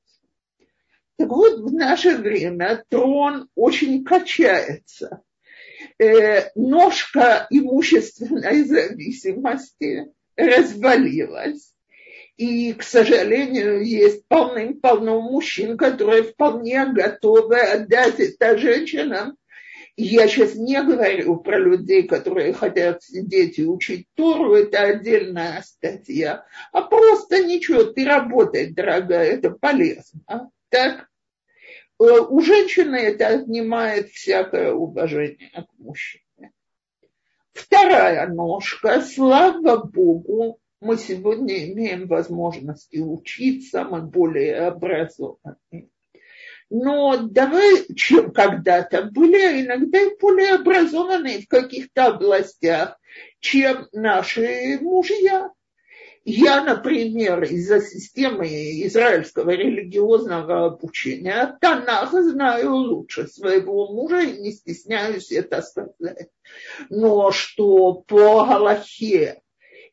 Так вот, в наше время трон очень качается – э, ножка имущественной зависимости развалилась. И, к сожалению, есть полным-полно мужчин, которые вполне готовы отдать это женщинам. Я сейчас не говорю про людей, которые хотят сидеть и учить Тору, это отдельная статья, а просто ничего, ты работай, дорогая, это полезно. Так? Э, у женщины это отнимает всякое уважение к мужчине. Вторая ножка, слава Богу, мы сегодня имеем возможности учиться, мы более образованы. Но давай, чем когда-то, были иногда и более образованные в каких-то областях, чем наши мужья. Я, например, из-за системы израильского религиозного обучения Танах знаю лучше своего мужа и не стесняюсь это сказать. Но что по Галахе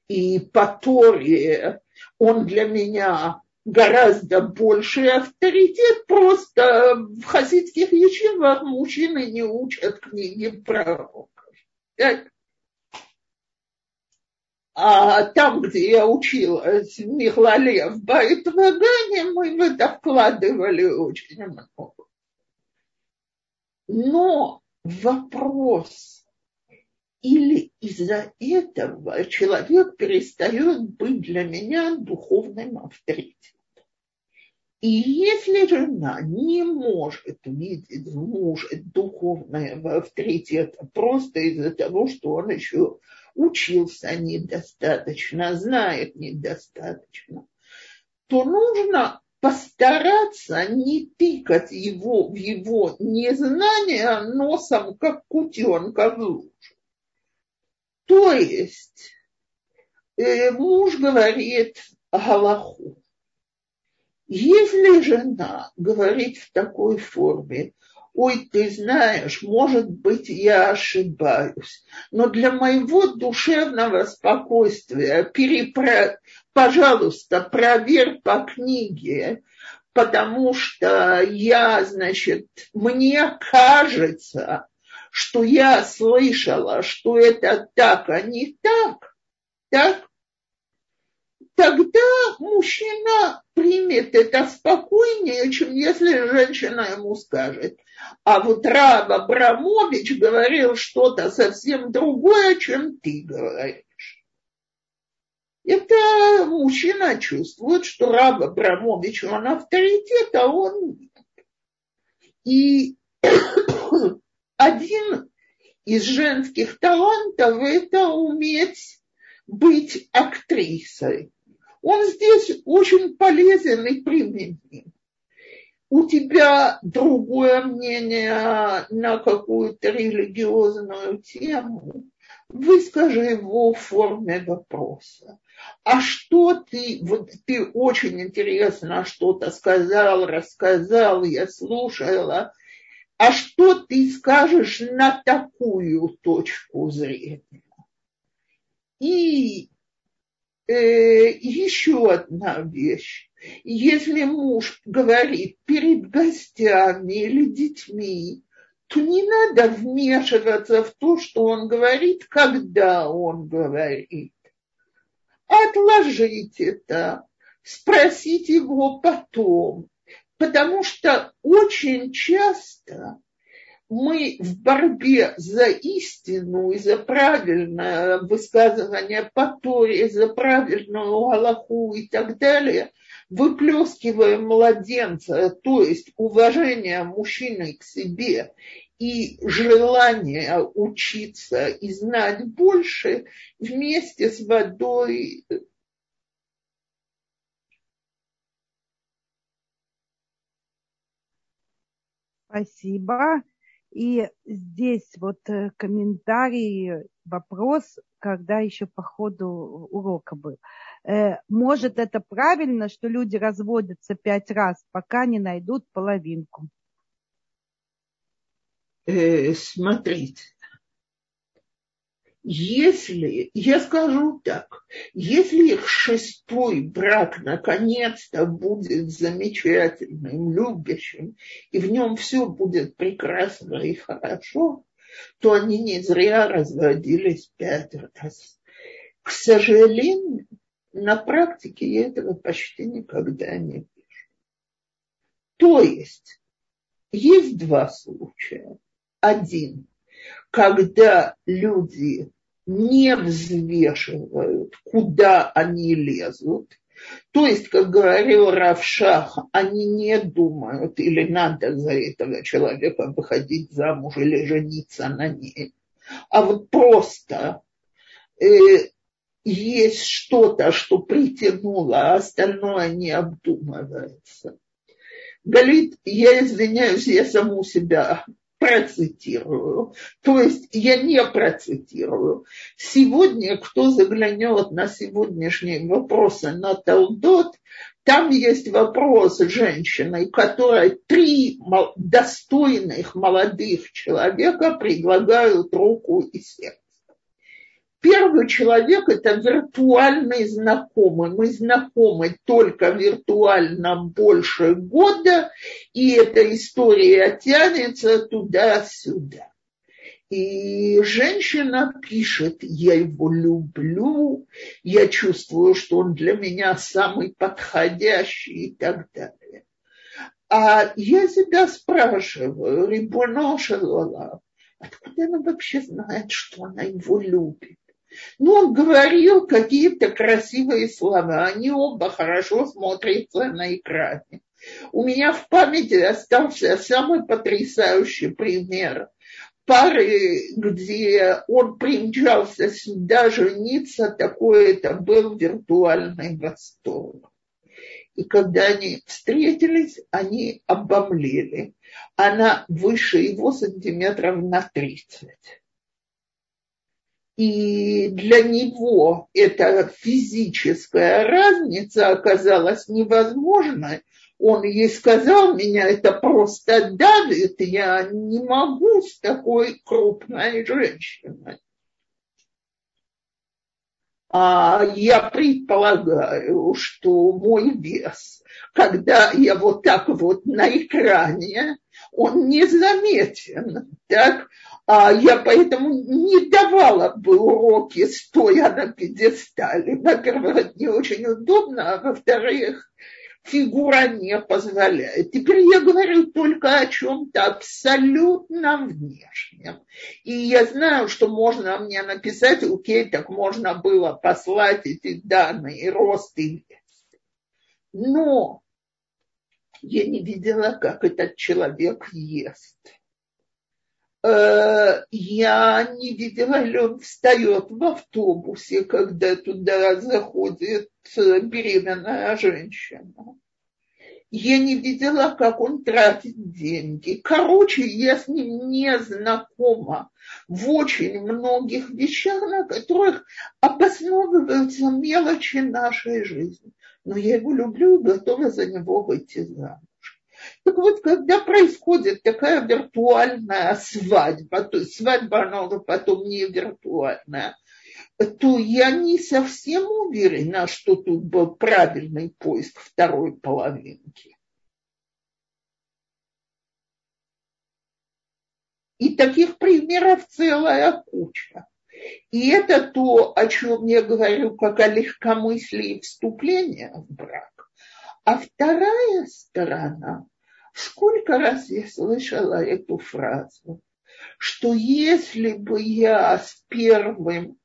и по Торе он для меня гораздо больший авторитет, просто в хасидских ячивах мужчины не учат книги пророков. Так? А там, где я училась, в Михлале, в Байтвагане, мы в это вкладывали очень много. Но вопрос, или из-за этого человек перестает быть для меня духовным авторитетом. И если жена не может видеть в муже духовного авторитета просто из-за того, что он еще учился недостаточно, знает недостаточно, то нужно постараться не тыкать его в его незнание носом, как кутенка в лужу. То есть э, муж говорит Галаху. Если жена говорит в такой форме, ой, ты знаешь, может быть, я ошибаюсь, но для моего душевного спокойствия, перепро... пожалуйста, проверь по книге, потому что я, значит, мне кажется, что я слышала, что это так, а не так, так, тогда мужчина примет это спокойнее, чем если женщина ему скажет. А вот Рав Абрамович говорил что-то совсем другое, чем ты говоришь. Это мужчина чувствует, что Рав Абрамович, он авторитет, а он нет. И один из женских талантов – это уметь быть актрисой он здесь очень полезен и применим. У тебя другое мнение на какую-то религиозную тему, выскажи его в форме вопроса. А что ты, вот ты очень интересно что-то сказал, рассказал, я слушала, а что ты скажешь на такую точку зрения? И э, еще одна вещь. Если муж говорит перед гостями или детьми, то не надо вмешиваться в то, что он говорит, когда он говорит. Отложить это, спросить его потом, потому что очень часто мы в борьбе за истину и за правильное высказывание по Торе, за правильную Аллаху и так далее, выплескиваем младенца, то есть уважение мужчины к себе и желание учиться и знать больше вместе с водой Спасибо. И здесь вот э, комментарий, вопрос, когда еще по ходу урока был. Э, может, это правильно, что люди разводятся пять раз, пока не найдут половинку? Э, смотрите, если, я скажу так, если их шестой брак наконец-то будет замечательным, любящим, и в нем все будет прекрасно и хорошо, то они не зря разводились пять раз. К сожалению, на практике я этого почти никогда не вижу. То есть, есть два случая. Один, когда люди не взвешивают, куда они лезут. То есть, как говорил Равшах, они не думают, или надо за этого человека выходить замуж или жениться на ней. А вот просто э, есть что-то, что притянуло, а остальное не обдумывается. Галит, я извиняюсь, я саму себя процитирую. То есть я не процитирую. Сегодня, кто заглянет на сегодняшние вопросы на Талдот, там есть вопрос женщины, которой три достойных молодых человека предлагают руку и сердце. Первый человек – это виртуальный знакомый. Мы знакомы только виртуально больше года, и эта история тянется туда-сюда. И женщина пишет, я его люблю, я чувствую, что он для меня самый подходящий и так далее. А я себя спрашиваю, Рибоно Шалала, откуда она вообще знает, что она его любит? Ну, он говорил какие-то красивые слова. Они оба хорошо смотрятся на экране. У меня в памяти остался самый потрясающий пример пары, где он примчался сюда жениться, такой это был виртуальный восторг. И когда они встретились, они обомлели. Она выше его сантиметров на тридцать. И для него эта физическая разница оказалась невозможной. Он ей сказал, меня это просто давит, я не могу с такой крупной женщиной. А я предполагаю, что мой вес, когда я вот так вот на экране, он незаметен. Так? А я поэтому не давала бы уроки, стоя на пьедестале. Во-первых, это не очень удобно, а во-вторых, фигура не позволяет. Теперь я говорю только о чем-то абсолютно внешнем. И я знаю, что можно мне написать, окей, так можно было послать эти данные, рост и вес. Но я не видела, как этот человек ест я не видела, ли он встает в автобусе, когда туда заходит беременная женщина. Я не видела, как он тратит деньги. Короче, я с ним не знакома в очень многих вещах, на которых обосновываются мелочи нашей жизни. Но я его люблю и готова за него выйти замуж. Так вот, когда происходит такая виртуальная свадьба, то есть свадьба, она уже потом не виртуальная, то я не совсем уверена, что тут был правильный поиск второй половинки. И таких примеров целая куча. И это то, о чем я говорю, как о легкомыслии вступления в брак. А вторая сторона Сколько раз я слышала эту фразу, что если бы я с первым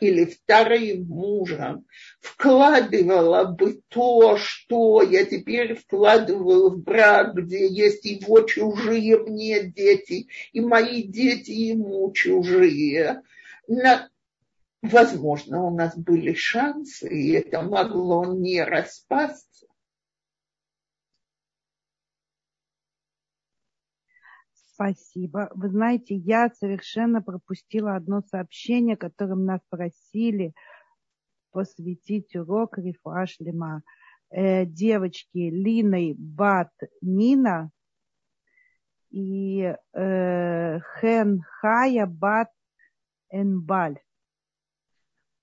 или вторым мужем вкладывала бы то, что я теперь вкладываю в брак, где есть его чужие мне дети, и мои дети ему чужие, на, возможно, у нас были шансы, и это могло не распасться. Спасибо. Вы знаете, я совершенно пропустила одно сообщение, которым нас просили посвятить урок Рифуаш Лима. Э, девочки Линой Бат Нина и э, Хен Хая Бат Энбаль.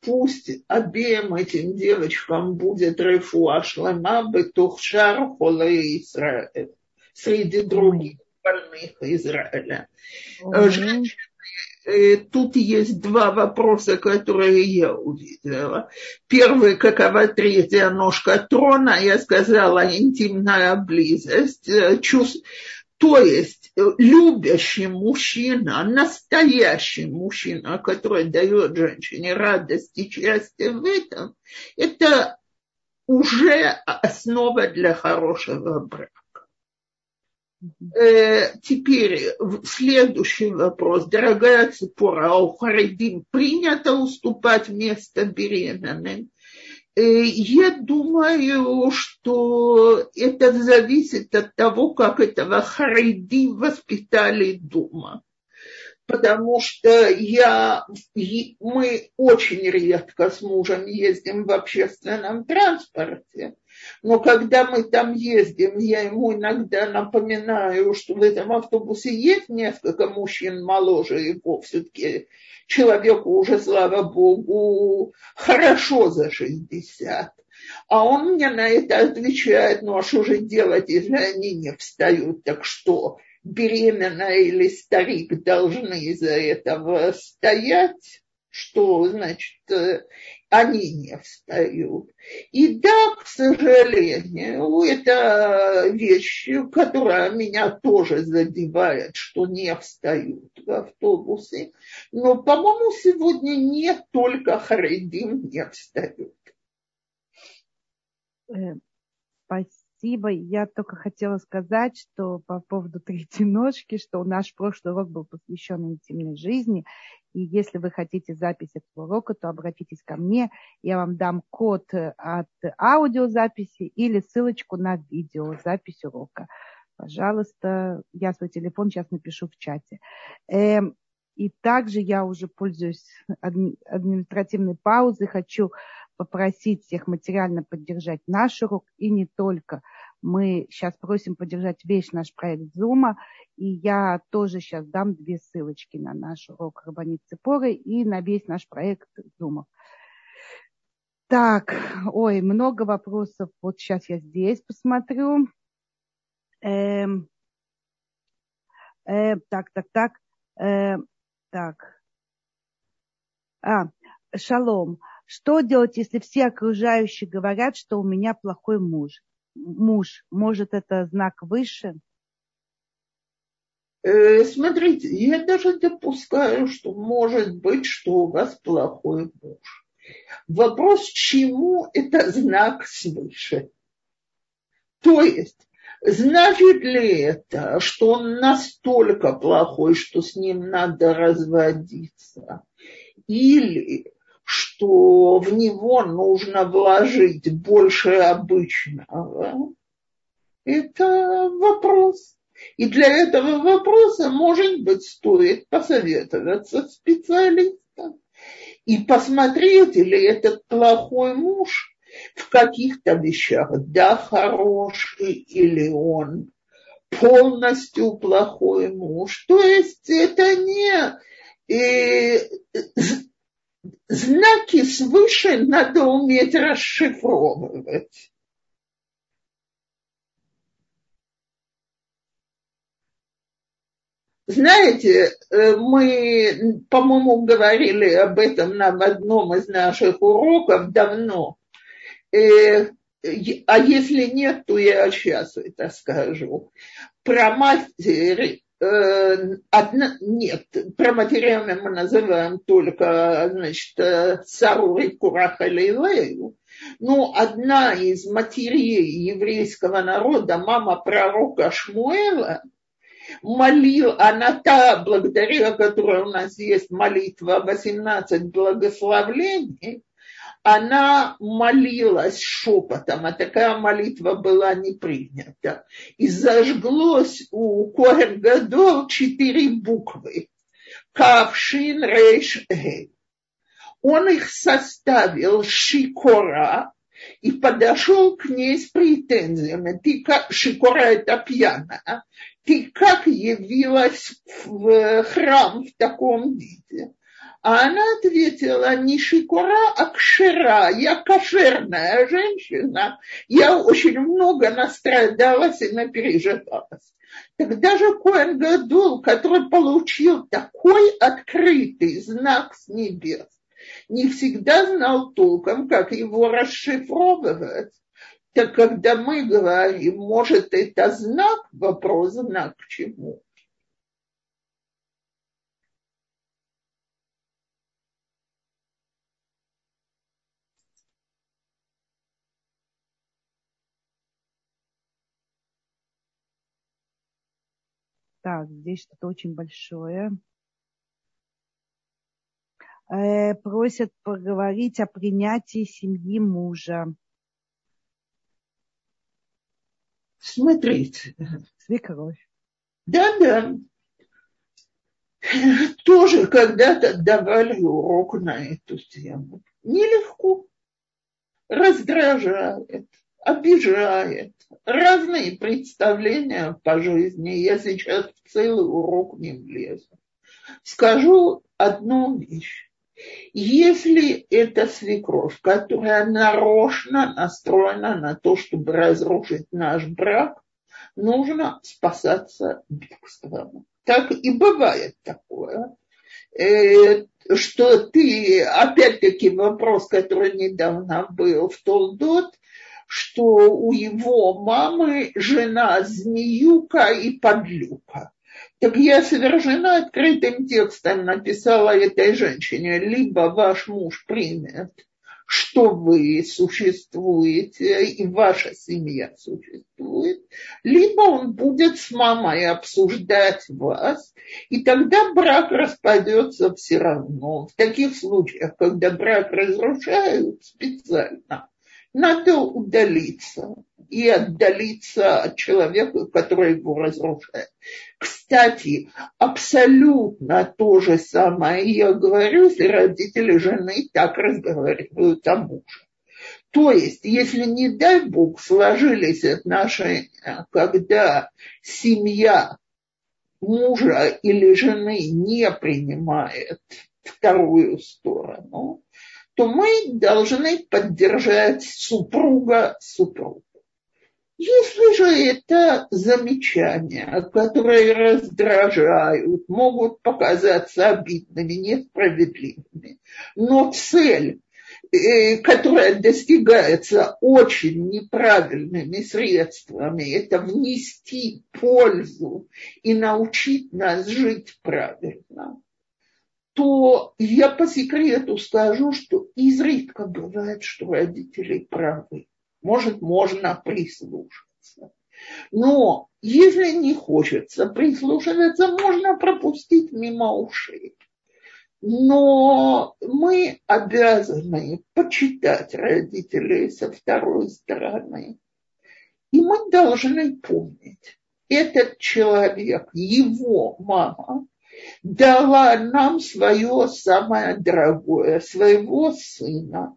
Пусть обеим этим девочкам будет Рифуаш Лима Бетухшар Холе Израиль среди других больных Израиля. Женщины, э, тут есть два вопроса, которые я увидела. Первый, какова третья ножка трона, я сказала, интимная близость. Э, чувств... То есть любящий мужчина, настоящий мужчина, который дает женщине радость и счастье в этом, это уже основа для хорошего брака. Э, теперь следующий вопрос. Дорогая Ципора, а у Харидим принято уступать место беременным? Э, я думаю, что это зависит от того, как этого Харидим воспитали дома потому что я, мы очень редко с мужем ездим в общественном транспорте. Но когда мы там ездим, я ему иногда напоминаю, что в этом автобусе есть несколько мужчин моложе его, все-таки человеку уже, слава богу, хорошо за 60. А он мне на это отвечает, ну а что же делать, если они не встают, так что? Беременная или старик должны из-за этого стоять, что значит э, они не встают. И да, к сожалению, это вещь, которая меня тоже задевает, что не встают в автобусы. Но, по-моему, сегодня не только Харидим не встают. Э, спасибо спасибо. Я только хотела сказать, что по поводу третьей ножки, что наш прошлый урок был посвящен интимной жизни. И если вы хотите запись этого урока, то обратитесь ко мне. Я вам дам код от аудиозаписи или ссылочку на видеозапись урока. Пожалуйста, я свой телефон сейчас напишу в чате. Эм, и также я уже пользуюсь административной паузой. Хочу попросить всех материально поддержать наш урок и не только. Мы сейчас просим поддержать весь наш проект Зума, и я тоже сейчас дам две ссылочки на наш урок Рабанит Цепоры и на весь наш проект Зума. Так, ой, много вопросов. Вот сейчас я здесь посмотрю. Эм, э, так, так, так, э, так. А, шалом. Что делать, если все окружающие говорят, что у меня плохой муж? Муж, может, это знак выше? Э, смотрите, я даже допускаю, что может быть, что у вас плохой муж. Вопрос, чему это знак свыше? То есть, значит ли это, что он настолько плохой, что с ним надо разводиться? Или что в него нужно вложить больше обычного, это вопрос. И для этого вопроса, может быть, стоит посоветоваться специалистом и посмотреть, или этот плохой муж в каких-то вещах, да, хороший, или он полностью плохой муж. То есть это не э, знаки свыше надо уметь расшифровывать. Знаете, э, мы, по-моему, говорили об этом на одном из наших уроков давно. Э, а если нет, то я сейчас это скажу. Про матери одна, нет, про материальное мы называем только, значит, Сарури Кураха Лейлею. Но одна из матерей еврейского народа, мама пророка Шмуэла, молил, она та, благодаря которой у нас есть молитва 18 благословлений, она молилась шепотом, а такая молитва была не принята. И зажглось у Коэн Гадол четыре буквы. Кавшин Рейш Гей. Он их составил Шикора и подошел к ней с претензиями. Ты как, Шикора это пьяная. Ты как явилась в храм в таком виде? А она ответила, не шикура, а кшера. Я кошерная женщина. Я очень много настрадалась и напереживалась. Тогда же Коэн Гадул, который получил такой открытый знак с небес, не всегда знал толком, как его расшифровывать. Так когда мы говорим, может, это знак, вопрос знак к чему? Так, здесь что-то очень большое. Э, просят поговорить о принятии семьи мужа. Смотрите. Свекровь. Да-да. Тоже когда-то давали урок на эту тему. Нелегко. Раздражает обижает, разные представления по жизни. Я сейчас в целый урок не влезу. Скажу одну вещь. Если это свекровь, которая нарочно настроена на то, чтобы разрушить наш брак, нужно спасаться бегством. Так и бывает такое, э, что ты, опять-таки вопрос, который недавно был в Толдот, что у его мамы жена змеюка и подлюка. Так я совершенно открытым текстом написала этой женщине, либо ваш муж примет, что вы существуете, и ваша семья существует, либо он будет с мамой обсуждать вас, и тогда брак распадется все равно. В таких случаях, когда брак разрушают специально, надо удалиться и отдалиться от человека, который его разрушает. Кстати, абсолютно то же самое я говорю, если родители жены так разговаривают о муже. То есть, если, не дай бог, сложились отношения, когда семья мужа или жены не принимает вторую сторону, то мы должны поддержать супруга супругу. Если же это замечания, которые раздражают, могут показаться обидными, несправедливыми, но цель, э, которая достигается очень неправильными средствами, это внести пользу и научить нас жить правильно, то я по секрету скажу, что изредка бывает, что родители правы. Может, можно прислушаться. Но если не хочется прислушиваться, можно пропустить мимо ушей. Но мы обязаны почитать родителей со второй стороны. И мы должны помнить, этот человек, его мама, дала нам свое самое дорогое, своего сына.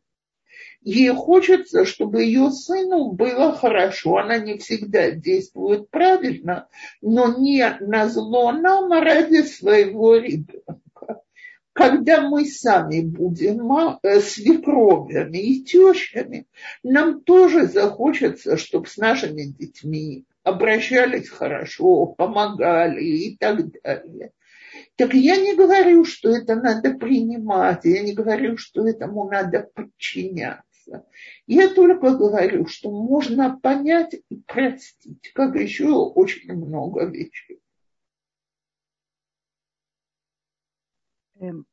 Ей хочется, чтобы ее сыну было хорошо. Она не всегда действует правильно, но не на зло нам, а ради своего ребенка. Когда мы сами будем э, свекровями и тещами, нам тоже захочется, чтобы с нашими детьми обращались хорошо, помогали и так далее. Так я не говорю, что это надо принимать, я не говорю, что этому надо подчиняться. Я только говорю, что можно понять и простить, как еще очень много вещей. Эм,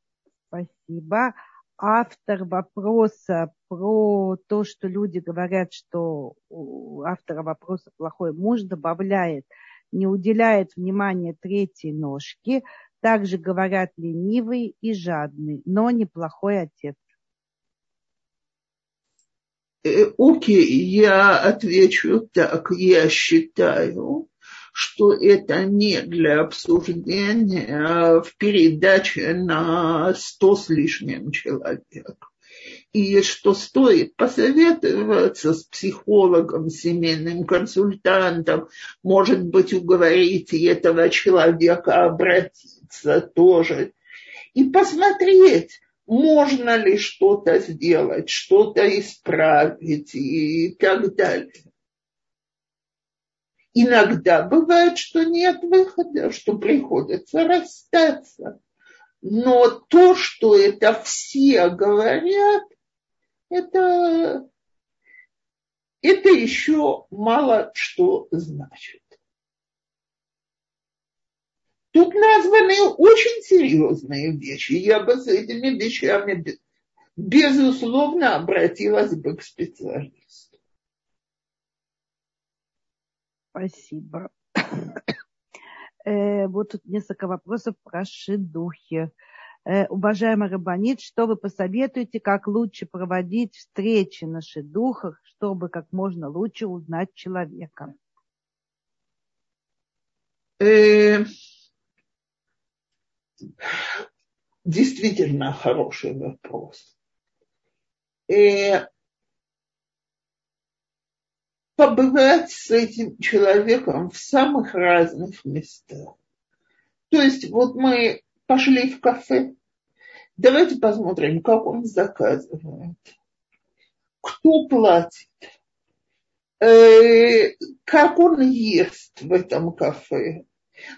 спасибо. Автор вопроса про то, что люди говорят, что у автора вопроса плохой муж добавляет, не уделяет внимания третьей ножке, также говорят ленивый и жадный, но неплохой отец. Э, окей, я отвечу так. Я считаю, что это не для обсуждения в передаче на сто с лишним человек. И что стоит посоветоваться с психологом, семейным консультантом, может быть, уговорить этого человека обратиться тоже. И посмотреть, можно ли что-то сделать, что-то исправить и так далее. Иногда бывает, что нет выхода, что приходится расстаться. Но то, что это все говорят, это, это еще мало что значит. Тут названы очень серьезные вещи. Я бы с этими вещами, безусловно, обратилась бы к специалисту. Спасибо. Э, вот тут несколько вопросов про шедухи. Э, уважаемый Рабанит, что вы посоветуете, как лучше проводить встречи на шедухах, чтобы как можно лучше узнать человека? Э, действительно хороший вопрос. И побывать с этим человеком в самых разных местах. То есть вот мы пошли в кафе, давайте посмотрим, как он заказывает, кто платит, э, как он ест в этом кафе,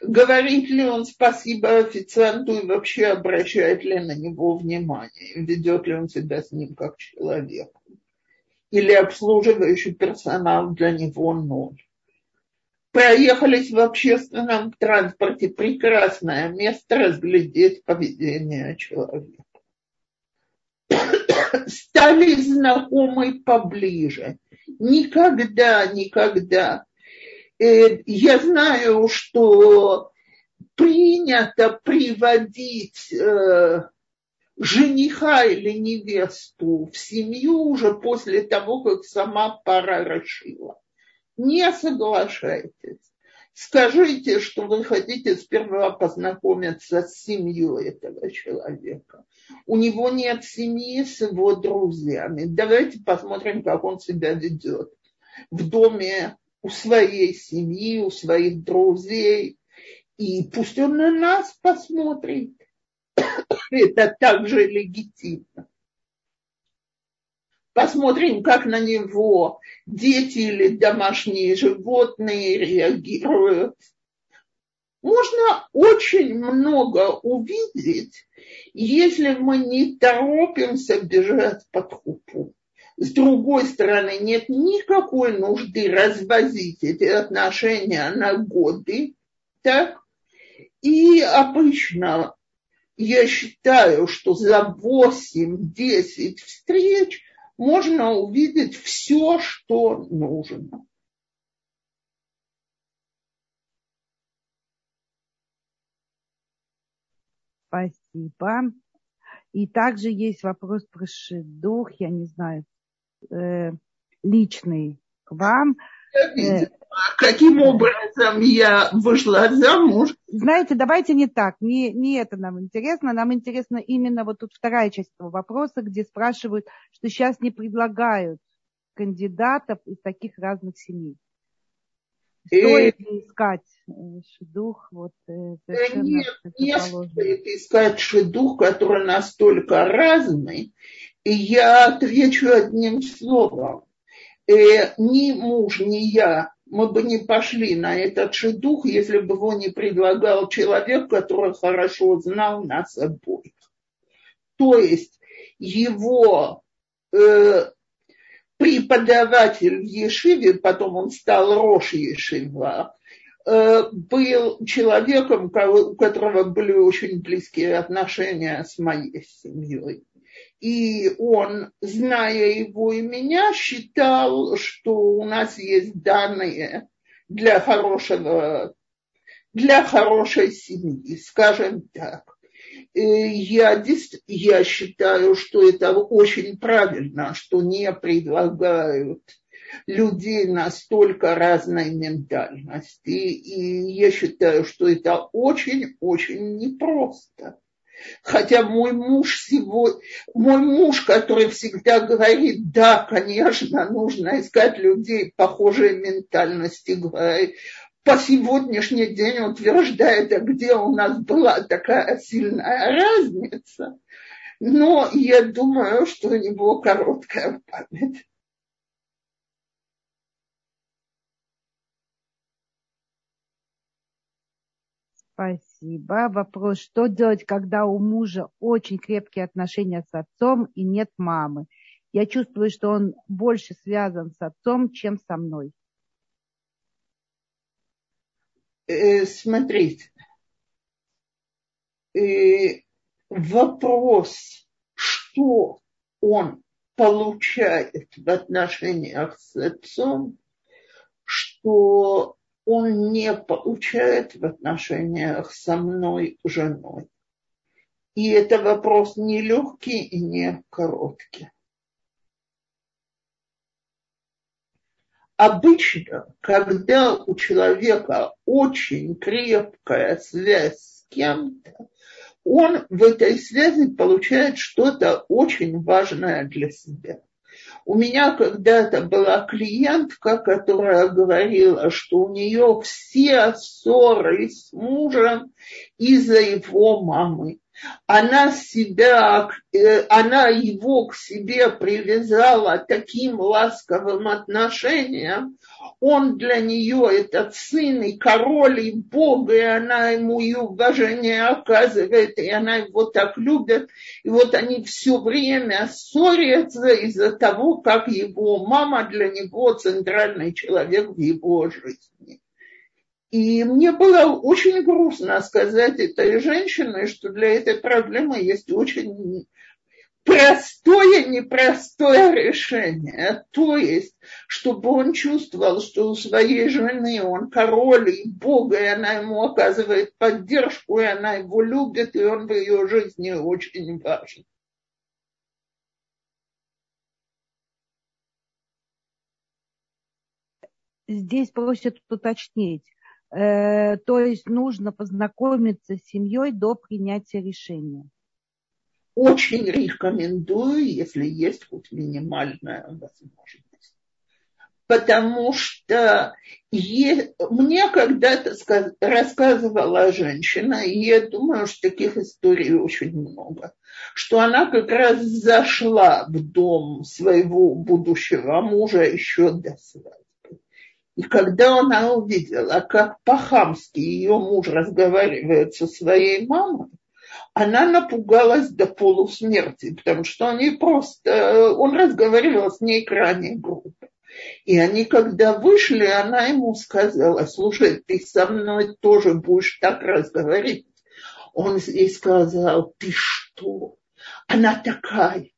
Говорит ли он спасибо официанту и вообще обращает ли на него внимание? Ведет ли он себя с ним как человек? Или обслуживающий персонал для него ноль? Проехались в общественном транспорте. Прекрасное место разглядеть поведение человека. Стали знакомы поближе. Никогда, никогда Э, я знаю, что принято приводить э, жениха или невесту в семью уже после того, как сама пара решила. Не соглашайтесь. Скажите, что вы хотите сперва познакомиться с семьей этого человека. У него нет семьи с его друзьями. Давайте посмотрим, как он себя ведет в доме у своей семьи, у своих друзей. И пусть он на нас посмотрит. Это также легитимно. Посмотрим, как на него дети или домашние животные реагируют. Можно очень много увидеть, если мы не торопимся бежать под хупу. С другой стороны, нет никакой нужды развозить эти отношения на годы. Так? И обычно я считаю, что за 8-10 встреч можно увидеть все, что нужно. Спасибо. И также есть вопрос про шедух, я не знаю, э, личный к вам. Э, каким образом я вышла замуж? Знаете, давайте не так, не, не это нам интересно, нам интересно именно вот тут вторая часть этого вопроса, где спрашивают, что сейчас не предлагают кандидатов из таких разных семей. Стоит ли искать э, шедух? Вот, э, Нет, не стоит искать шедух, который настолько разный, и я отвечу одним словом. Э, ни муж, ни я, мы бы не пошли на этот шедух, если бы его не предлагал человек, который хорошо знал нас обоих. То есть его э, преподаватель в Ешиве, потом он стал Рош Ешива, э, был человеком, у которого были очень близкие отношения с моей семьей. И он, зная его и меня, считал, что у нас есть данные для хорошего, для хорошей семьи, скажем так. Э, я, я считаю, что это очень правильно, что не предлагают людей настолько разной ментальности. И я считаю, что это очень-очень непросто. Хотя мой муж сегодня, мой муж, который всегда говорит, да, конечно, нужно искать людей похожей ментальности, говорит, по сегодняшний день утверждает, а где у нас была такая сильная разница. Но я думаю, что у него короткая память. Спасибо. Вопрос, что делать, когда у мужа очень крепкие отношения с отцом и нет мамы? Я чувствую, что он больше связан с отцом, чем со мной. Э, смотрите, э, вопрос, что он получает в отношениях с отцом, что он не получает в отношениях со мной, женой. И это вопрос не легкий и не короткий. Обычно, когда у человека очень крепкая связь с кем-то, он в этой связи получает что-то очень важное для себя. У меня когда-то была клиентка, которая говорила, что у нее все ссоры с мужем из-за его мамы она себя, э, она его к себе привязала таким ласковым отношением, он для нее этот сын и король и бог, и она ему и уважение оказывает, и она его так любит. И вот они все время ссорятся из-за того, как его мама для него центральный человек в его жизни. И мне было очень грустно сказать этой женщине, что для этой проблемы есть очень простое, непростое решение. То есть, чтобы он чувствовал, что у своей жены он король и Бог, и она ему оказывает поддержку, и она его любит, и он в ее жизни очень важен. Здесь просят уточнить то есть нужно познакомиться с семьей до принятия решения. Очень рекомендую, если есть хоть минимальная возможность. Потому что е... мне когда-то сказ... рассказывала женщина, и я думаю, что таких историй очень много, что она как раз зашла в дом своего будущего мужа еще до свадьбы и когда она увидела, как по-хамски ее муж разговаривает со своей мамой, она напугалась до полусмерти, потому что они просто, он разговаривал с ней крайне грубо. И они, когда вышли, она ему сказала, слушай, ты со мной тоже будешь так разговаривать. Он ей сказал, ты что? Она такая,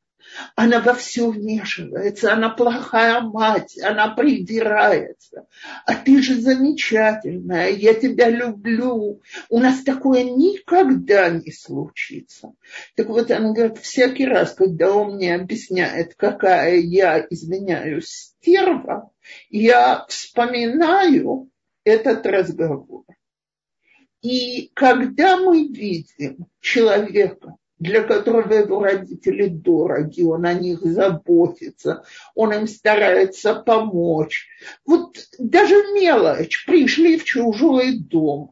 она во все вмешивается, она плохая мать, она придирается. А ты же замечательная, я тебя люблю. У нас такое никогда не случится. Так вот, она говорит, всякий раз, когда он мне объясняет, какая я, извиняюсь, стерва, я вспоминаю этот разговор. И когда мы видим человека, для которого его родители дороги, он о них заботится, он им старается помочь. Вот даже мелочь, пришли в чужой дом.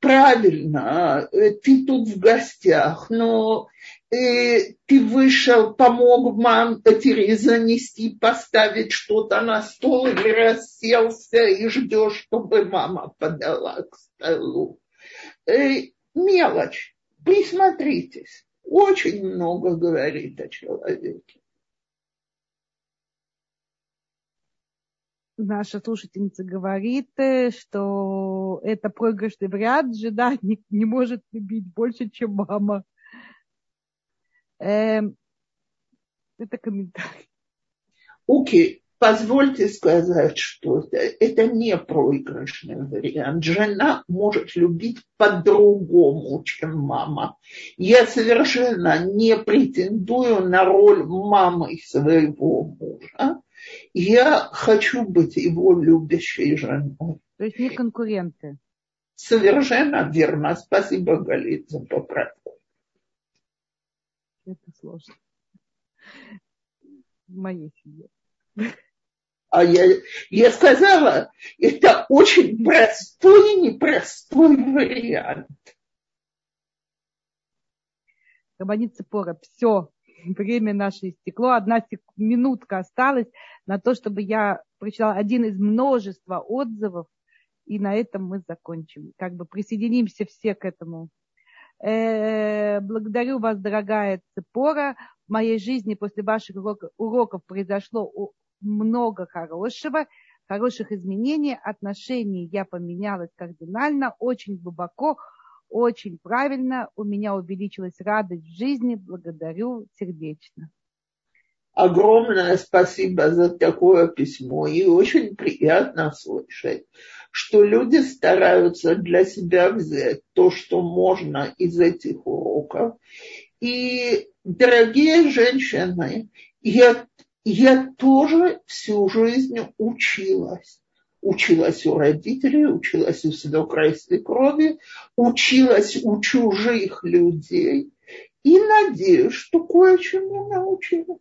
Правильно, э, ты тут в гостях, но э, ты вышел, помог матери занести, поставить что-то на стол или расселся и ждешь, чтобы мама подала к столу. Э, мелочь, присмотритесь очень много говорит о человеке. наша слушательница говорит, э, что это проигрышный вариант, жена не, не может любить больше, чем мама. Эм, это комментарий. Окей, okay. Позвольте сказать что-то. Это не проигрышный вариант. Жена может любить по-другому, чем мама. Я совершенно не претендую на роль мамы своего мужа я хочу быть его любящей женой. То есть не конкуренты. Совершенно верно. Спасибо, Галит, за поправку. Это сложно. В моей семье. А я, я сказала, это очень простой и непростой вариант. Рабанит Цепора, все, время наше истекло, одна минутка осталась на то, чтобы я прочитала один из множества отзывов, и на этом мы закончим. Как бы присоединимся все к этому. Э, благодарю вас, дорогая Цепора. В моей жизни после ваших уроков произошло много хорошего, хороших изменений, отношений я поменялась кардинально, очень глубоко, очень правильно. У меня увеличилась радость в жизни. Благодарю сердечно. Огромное спасибо за такое письмо. И очень приятно слышать, что люди стараются для себя взять то, что можно из этих уроков. И, дорогие женщины, я, я тоже всю жизнь училась училась у родителей, училась у свекра и свекрови, училась у чужих людей и надеюсь, что кое-чему научилась.